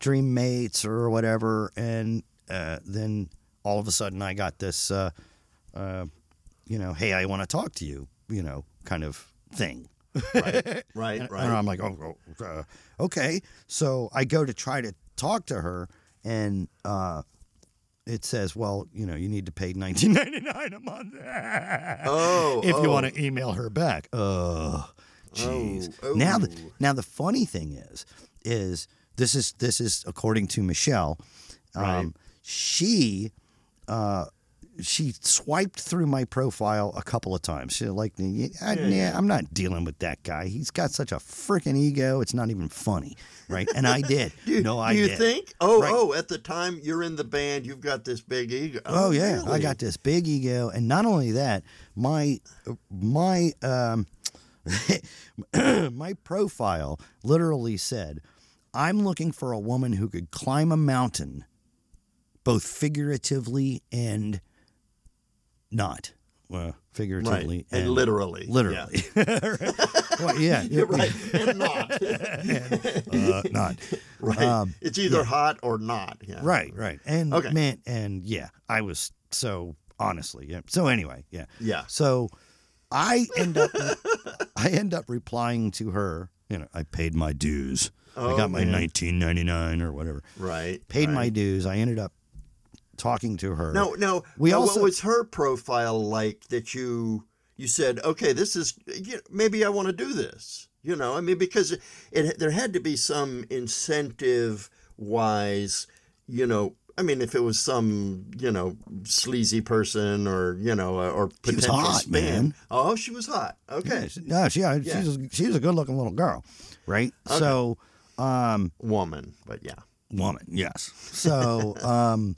S2: Dreammates or whatever, and uh, then all of a sudden I got this, uh, uh, you know, hey, I want to talk to you, you know, kind of thing.
S1: Right. [laughs] Right.
S2: And,
S1: right.
S2: and I'm like, oh, oh, uh, okay. So I go to try to talk to her, and uh, it says, well, you know, you need to pay 19.99 a month
S1: Oh,
S2: if you
S1: oh.
S2: want to email her back. Oh, jeez.
S1: Oh,
S2: Now, the,
S1: oh.
S2: now the funny thing is, is this is this is according to Michelle. Um,
S1: Right.
S2: She. Uh, she swiped through my profile a couple of times. She like, yeah,
S1: Yeah.
S2: I'm not dealing with that guy. He's got such a freaking ego. It's not even funny, right? And I did. [laughs]
S1: You,
S2: no, I
S1: do you
S2: did.
S1: think? Oh,
S2: Right.
S1: oh, at the time you're in the band, you've got this big ego.
S2: Oh yeah, I got this big ego, and not only that, my my um, [laughs] my profile literally said, "I'm looking for a woman who could climb a mountain, both figuratively and not." figuratively,
S1: Right. And literally. Yeah.
S2: literally. [laughs] well, yeah, [laughs]
S1: You're right. And not. [laughs]
S2: uh, not
S1: right.
S2: Um,
S1: it's either hot or not. Yeah.
S2: right, right, and
S1: Okay.
S2: man, and yeah, I was so honestly, yeah. So anyway, yeah,
S1: Yeah.
S2: So I end up I end up replying to her. You know, I paid my dues. I
S1: Oh,
S2: got my
S1: man.
S2: 1999 or whatever.
S1: Right.
S2: Paid
S1: right.
S2: my dues. I ended up talking to her.
S1: No, no.
S2: We also-
S1: what was her profile like that you you said, okay, this is you maybe I want to do this. You know, I mean, because it, it there had to be some incentive wise. You know, I mean, if it was some you know sleazy person or you know uh, or
S2: She was
S1: potential
S2: hot,
S1: spam.
S2: man.
S1: Oh, she was hot. Okay,
S2: Yeah, she- no, she,
S1: Yeah.
S2: she's a, she's a good looking little girl, right? So, um,
S1: woman, but yeah.
S2: woman, yes. So, um,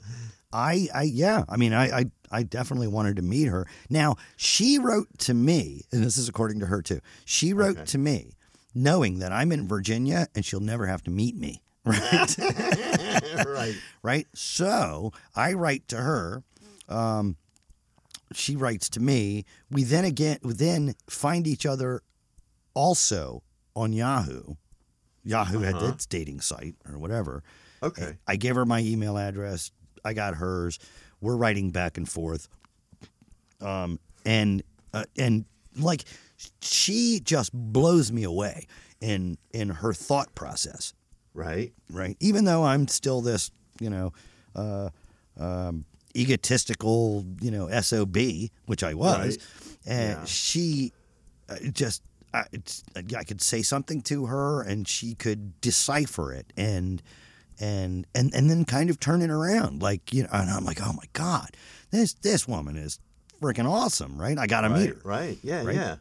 S2: I, I, yeah, I mean, I, I, I definitely wanted to meet her. Now, she wrote to me, and this is according to her too. She wrote
S1: Okay.
S2: to me, knowing that I'm in Virginia and she'll never have to meet me, [laughs] right?
S1: right.
S2: right? So I write to her. Um, she writes to me. We then again we then find each other also on Yahoo. Yahoo had
S1: Uh-huh.
S2: its dating site or whatever.
S1: Okay.
S2: I gave her my email address. I got hers. We're writing back and forth. Um, and uh, and like she just blows me away in in her thought process
S1: Right.
S2: right? Even though I'm still this, you know, uh, um, egotistical, you know, sob, which I was,
S1: Right.
S2: and
S1: Yeah.
S2: she uh, just. I, it's, I could say something to her, and she could decipher it, and and and and then kind of turn it around, like you know. And I'm like, oh my god, this this woman is freaking awesome, right? I got to meet her.
S1: Right. Yeah.
S2: Right?
S1: Yeah.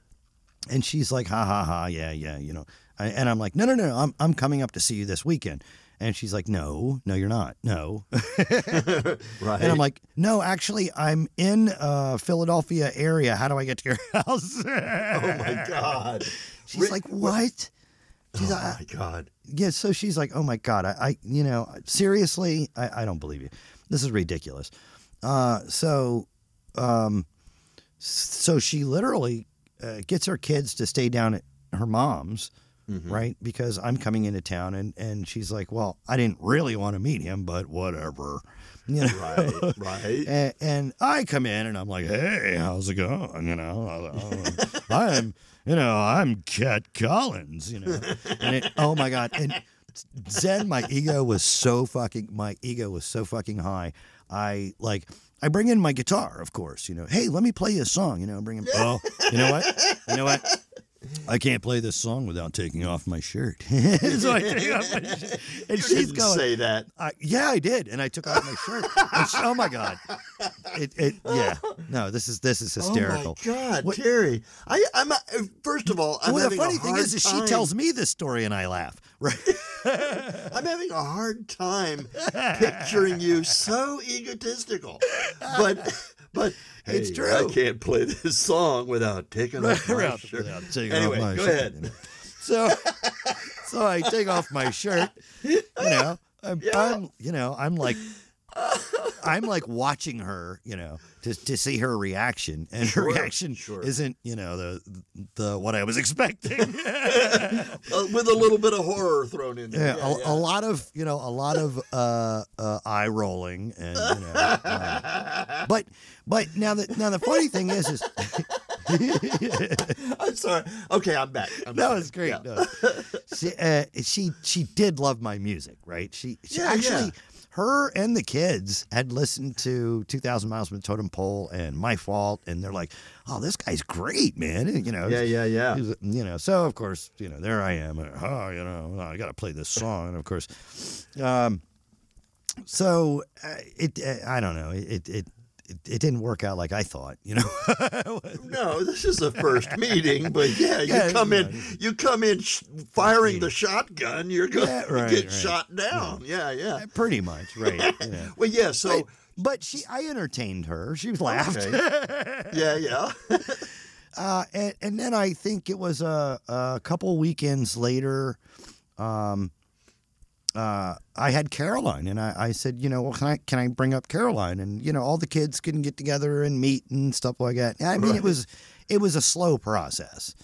S2: And she's like, ha ha ha, yeah, yeah, you know. And I'm like, no, no, no, I'm I'm coming up to see you this weekend. And she's like, no, no, you're not, no.
S1: Right. [laughs] [laughs]
S2: and I'm like, no, actually, I'm in uh, Philadelphia area. How do I get to your [laughs] house?
S1: oh my God.
S2: She's like, what? She's
S1: Oh
S2: like,
S1: my God.
S2: yeah. So she's like, oh my god, I, I you know, seriously, I, I don't believe you. This is ridiculous. Uh, so, um, so she literally uh, gets her kids to stay down at her mom's,
S1: Mhm.
S2: right? Because I'm coming into town, and and she's like, well, I didn't really want to meet him, but whatever, [laughs] you know.
S1: Right. Right.
S2: And, and I come in and I'm like, hey, how's it going? You know, I'm, [laughs] you know, I'm Cat Collins, you know. And it, oh my God. And Zen, my ego was so fucking, my ego was so fucking high. I like, I bring in my guitar, of course, you know, hey, let me play you a song, you know, bring him, oh, you know what? You know what? I can't play this song without taking off my shirt. [laughs] so I [laughs] take off my shirt. And
S1: You
S2: she's
S1: didn't
S2: going,
S1: say that.
S2: I, yeah, I did, and I took off my shirt. She- oh my god! It, it, yeah. [laughs] No, this is this is hysterical.
S1: Oh my God,
S2: What-
S1: Terry! I, I'm uh, first of all, I'm
S2: well, the funny thing is, is she tells me this story, and I laugh. Right?
S1: I'm having a hard time picturing you so egotistical, but but
S2: It's true.
S1: I can't play this song without taking off my
S2: Without-
S1: shirt.
S2: taking
S1: Anyway,
S2: off my
S1: go
S2: shirt,
S1: ahead.
S2: So, [laughs] so I take off my shirt. You know, I'm, [laughs]
S1: Yeah.
S2: I'm, you know, I'm like, I'm like watching her, you know, to to see her reaction, and
S1: Sure,
S2: her reaction
S1: sure.
S2: isn't, you know, the the what I was expecting. [laughs]
S1: Uh, with a little bit of horror thrown in there.
S2: Yeah, a, a lot of you know, a lot of uh, uh, eye rolling, and you know, um, but but now the now the funny thing is, is [laughs]
S1: I'm sorry. Okay, I'm back. I'm
S2: that
S1: sorry.
S2: was great.
S1: Yeah.
S2: No. She, uh, she she did love my music, right? She, she
S1: Yeah,
S2: actually
S1: yeah.
S2: Her and the kids had listened to 2,000 Miles from the Totem Pole and My Fault, and they're like, "Oh, this guy's great, man!" And, you know,
S1: Yeah, yeah, yeah.
S2: Was- you know, so of course, you know, there I am. Oh, you know, I got to play this song, and of course, um, so uh, it, uh, I don't know, it, it, it, it didn't work out like I thought, you know. [laughs]
S1: No, this is a first meeting, but yeah, you
S2: Yeah,
S1: come
S2: is
S1: in, you come in sh- firing the shotgun, you're going
S2: Yeah, [laughs]
S1: to
S2: right,
S1: get
S2: right.
S1: shot down. Yeah, yeah.
S2: Pretty much, right? [laughs]
S1: Well, yeah. So,
S2: But, but she, I entertained her. She laughed.
S1: Okay. yeah, yeah.
S2: Uh, and, and then I think it was a, a couple weekends later. Um, uh, I had Caroline, and I, I said, you know, well, can I can I bring up Caroline, and you know, all the kids can get together and meet and stuff like that. I mean,
S1: Right.
S2: it was it was a slow process.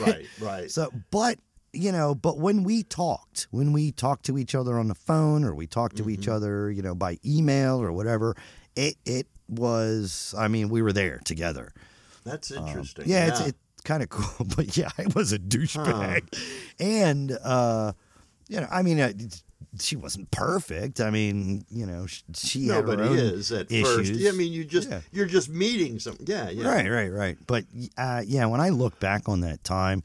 S1: Right, right. [laughs]
S2: So, but you know, but when we talked, when we talked to each other on the phone, or we talked to each
S1: Mm-hmm.
S2: other, you know, by email or whatever, it it was. I mean, we were there together.
S1: That's interesting.
S2: Um, Yeah, it's it's kind of [laughs] cool, but yeah, I was a douchebag, and uh, you know, I mean, uh, she wasn't perfect. I mean, you know, she, she
S1: Nobody is at first.
S2: issues.
S1: Yeah, I mean, you just
S2: Yeah.
S1: you're just meeting some. Yeah, yeah.
S2: Right, right, right. But uh, yeah, when I look back on that time,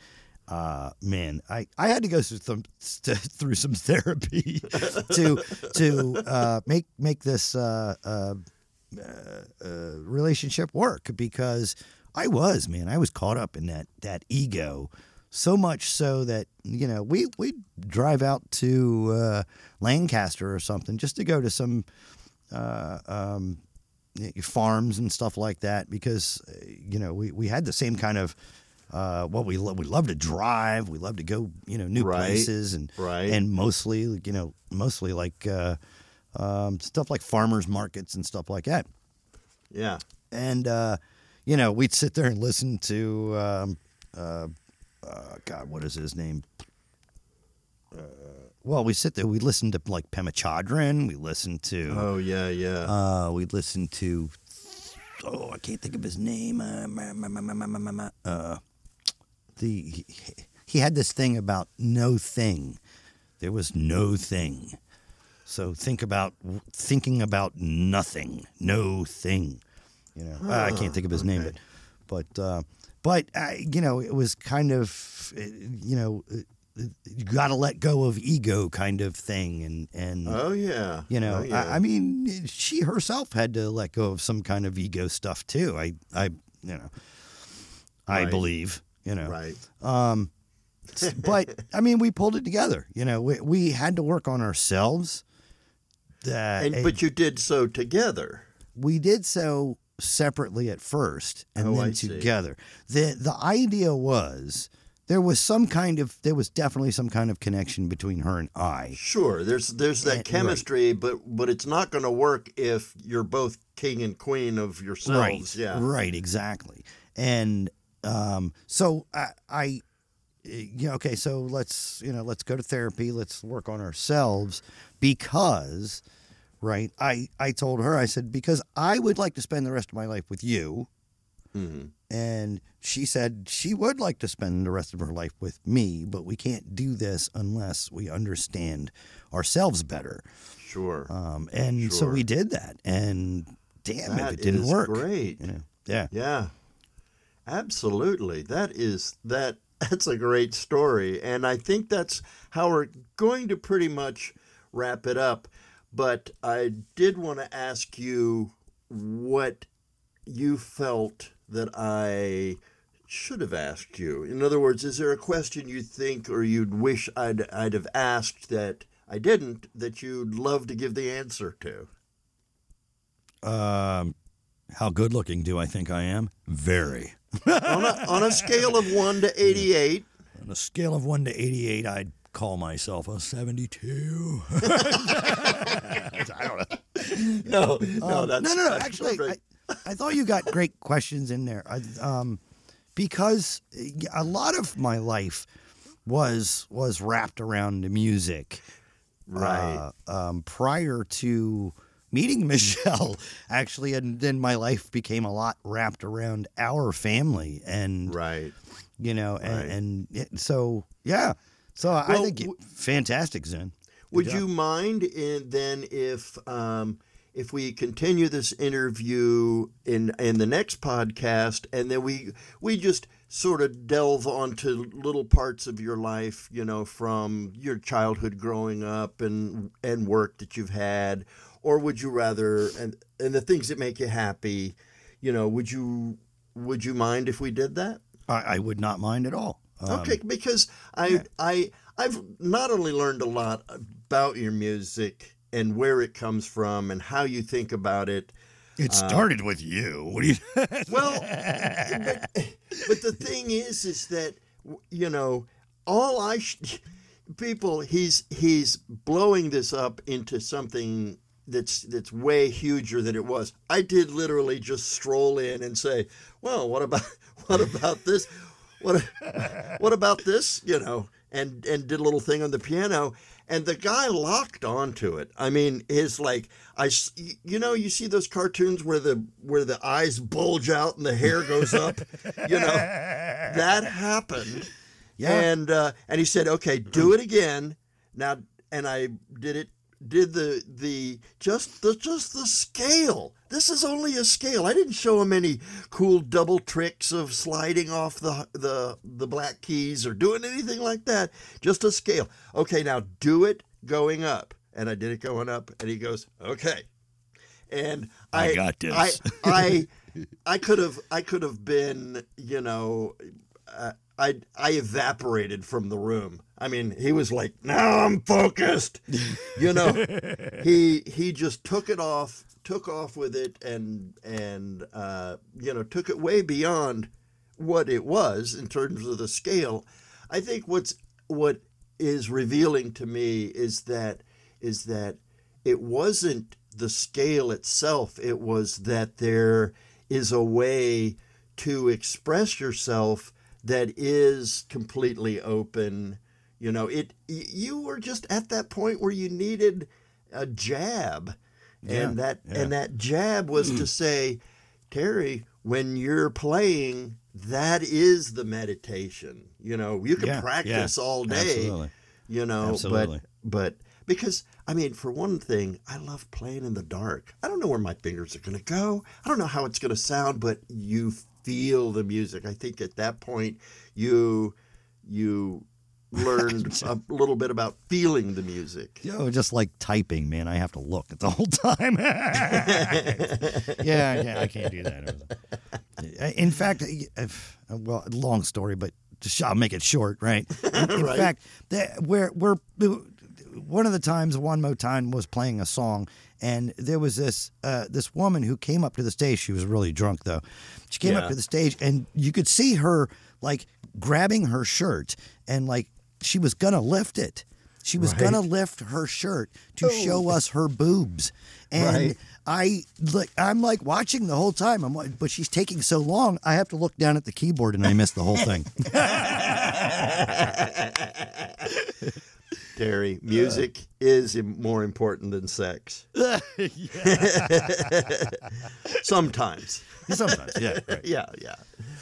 S2: uh, man, I, I had to go through some [laughs] through some therapy [laughs] to to uh, make make this uh, uh, uh, uh, relationship work because I was man, I was caught up in that that ego. So much so that you know we we drive out to uh, Lancaster or something just to go to some uh, um, farms and stuff like that because uh, you know we, we had the same kind of uh, well we lo- we love to drive we love to go you know new
S1: Right,
S2: places and
S1: right.
S2: and mostly you know mostly like uh, um, stuff like farmers markets and stuff like that
S1: Yeah.
S2: and uh, you know we'd sit there and listen to um, uh, God, what is his name? Uh, well, we sit there. We listen to like Pema Chodron. We listen to.
S1: Oh yeah, yeah.
S2: Uh, we listen to. Oh, I can't think of his name. Uh, uh, the he had this thing about no thing. There was no thing. So think about thinking about nothing, no thing. You know, I can't think of his
S1: okay.
S2: name, but but uh, but uh, you know, it was kind of uh, you know. uh, You got to let go of ego, kind of thing, and and
S1: oh yeah.
S2: you know,
S1: Oh, yeah.
S2: I, I mean, she herself had to let go of some kind of ego stuff too. I, I, you know, I
S1: Right.
S2: believe, you know,
S1: right.
S2: um, but I mean, we pulled it together. You know, we, we had to work on ourselves. Uh,
S1: And but you did so together.
S2: we did so separately at first, and
S1: Oh,
S2: then
S1: I see.
S2: together. the The idea was there was some kind of there was definitely some kind of connection between her and I.
S1: Sure, there's there's that
S2: Eh, right.
S1: chemistry, but but it's not going to work if you're both king and queen of yourselves.
S2: Right.
S1: Yeah.
S2: Right. Exactly. And um, so I, I, yeah. Okay. So let's you know let's go to therapy. Let's work on ourselves because, right? I I told her I said because I would like to spend the rest of my life with you,
S1: hmm
S2: and she said she would like to spend the rest of her life with me, but we can't do this unless we understand ourselves better.
S1: Sure.
S2: Um, and so we did that, and damn
S1: That
S2: if it didn't work.
S1: Great.
S2: You know, yeah.
S1: Yeah. Absolutely. That is that [laughs] that's a great story and I think that's how we're going to pretty much wrap it up. But I did want to ask you what you felt that I should have asked you. In other words, is there a question you think or you'd wish I'd I'd have asked that I didn't that you'd love to give the answer to?
S2: Um, how good looking do I think I am? Very.
S1: on a on a scale of 1 to [laughs] 88,
S2: On a scale of 1 to 88, I'd call myself a 72. [laughs]
S1: no, no,
S2: Um,
S1: that's
S2: no, no, no.
S1: that's
S2: Actually, I. I thought you got great questions in there. I, um, because a lot of my life was was wrapped around the music.
S1: right.
S2: uh, um, prior to meeting [laughs] Michelle, actually, and then my life became a lot wrapped around our family, and
S1: right.
S2: you know, and,
S1: Right.
S2: and it- so yeah, so I think
S1: w-
S2: fantastic, Zen. Good
S1: Would
S2: job.
S1: you mind in, then if um, if we continue this interview in in the next podcast, and then we we just sort of delve onto little parts of your life, you know, from your childhood growing up and and work that you've had, or would you rather and and the things that make you happy, you know, would you would you mind if we did that?
S2: I, I would not mind at all. Um,
S1: Okay, because I
S2: yeah.
S1: I I've not only learned a lot about your music and where it comes from and how you think about it.
S2: It started with you. What do you? [laughs]
S1: Well, but, but the thing is, is that you know all I sh- [laughs] people he's he's blowing this up into something that's that's way huger than it was. I did literally just stroll in and say, "Well, what about [laughs] what about this? What [laughs] what about this?" You know, and and did a little thing on the piano, and the guy locked onto it. I mean, his like i you know you see those cartoons where the where the eyes bulge out and the hair goes up, you know, that happened.
S2: Yeah.
S1: And uh, and he said, "Okay, do it again." Now, and I did it. Did the the just the just the scale. This is only a scale. I didn't show him any cool double tricks of sliding off the the the black keys or doing anything like that. Just a scale. Okay, now do it going up. And I did it going up, and he goes, "Okay." And
S2: I
S1: I,
S2: got this.
S1: I I [laughs] I could have I could have been you know uh, I I evaporated from the room. I mean, he was like, "Now I'm focused," you know. [laughs] he he just took it off, took off with it, and and uh, you know took it way beyond what it was in terms of the scale. I think what's what is revealing to me is that is that it wasn't the scale itself. It was that there is a way to express yourself that is completely open. You know, it. You were just at that point where you needed a jab, and
S2: Yeah,
S1: that
S2: yeah.
S1: and that jab was to [clears throat] say, Terry, when you're playing, that is the meditation. You know, you can
S2: yeah,
S1: practice all day
S2: Absolutely.
S1: you know
S2: Absolutely.
S1: but but because i mean for one thing i love playing in the dark i don't know where my fingers are going to go i don't know how it's going to sound but you feel the music i think at that point you you learned [laughs] a little bit about feeling the music
S2: Yo, just like typing, man. I have to look at the whole time. [laughs] yeah, yeah, I can't do that. In fact, if, well, long story, but just, I'll make it short, right? [laughs] In, in
S1: Right.
S2: fact, that we're we're one of the times One Mo Time was playing a song, and there was this uh, this woman who came up to the stage. She was really drunk though. She came
S1: Yeah.
S2: up to the stage, and you could see her like grabbing her shirt, and like she was gonna lift it. She was
S1: Right.
S2: gonna lift her shirt to show us her boobs, and
S1: Right.
S2: I like I'm like watching the whole time. I'm like, but she's taking so long. I have to look down at the keyboard, and I miss the whole thing. [laughs]
S1: terry music is more important than sex [laughs] sometimes
S2: Sometimes, yeah. Right. [laughs]
S1: yeah yeah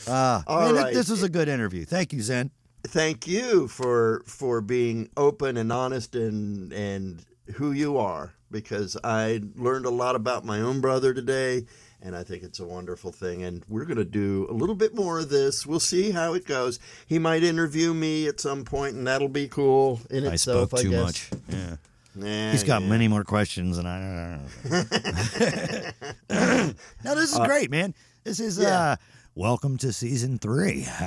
S2: Uh,
S1: All
S2: man,
S1: right.
S2: this was a good interview. Thank you, Zen.
S1: Thank you for for being open and honest and and who you are because I learned a lot about my own brother today and I think it's a wonderful thing and we're going to do a little bit more of this. We'll see how it goes. He might interview me at some point and that'll be cool in
S2: I
S1: itself,
S2: spoke
S1: I
S2: too much. Yeah.
S1: Nah,
S2: He's got
S1: yeah.
S2: many more questions, and I. no, [laughs] [laughs] this is great, man. This is
S1: yeah.
S2: uh, welcome to season three. [laughs]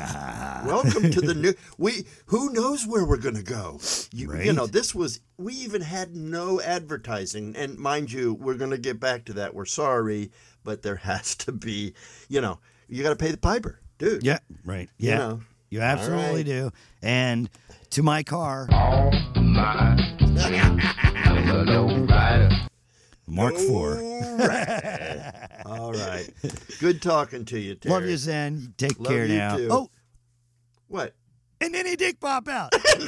S1: Welcome to the new. We who knows where we're going to go. You, you know, this was we even had no advertising, and mind you, we're going to get back to that. We're sorry, but there has to be. You know, you got to pay the piper, dude.
S2: yeah, right.
S1: You
S2: Yeah,
S1: know.
S2: you absolutely
S1: right.
S2: do. And to my car,
S3: all mine.
S2: Mark Four.
S1: All right. All right. Good talking to you, Terry.
S2: Love you, Zen. Take
S1: Love
S2: care
S1: you
S2: now.
S1: too.
S2: Oh,
S1: What?
S2: and then he dick pop out. [laughs]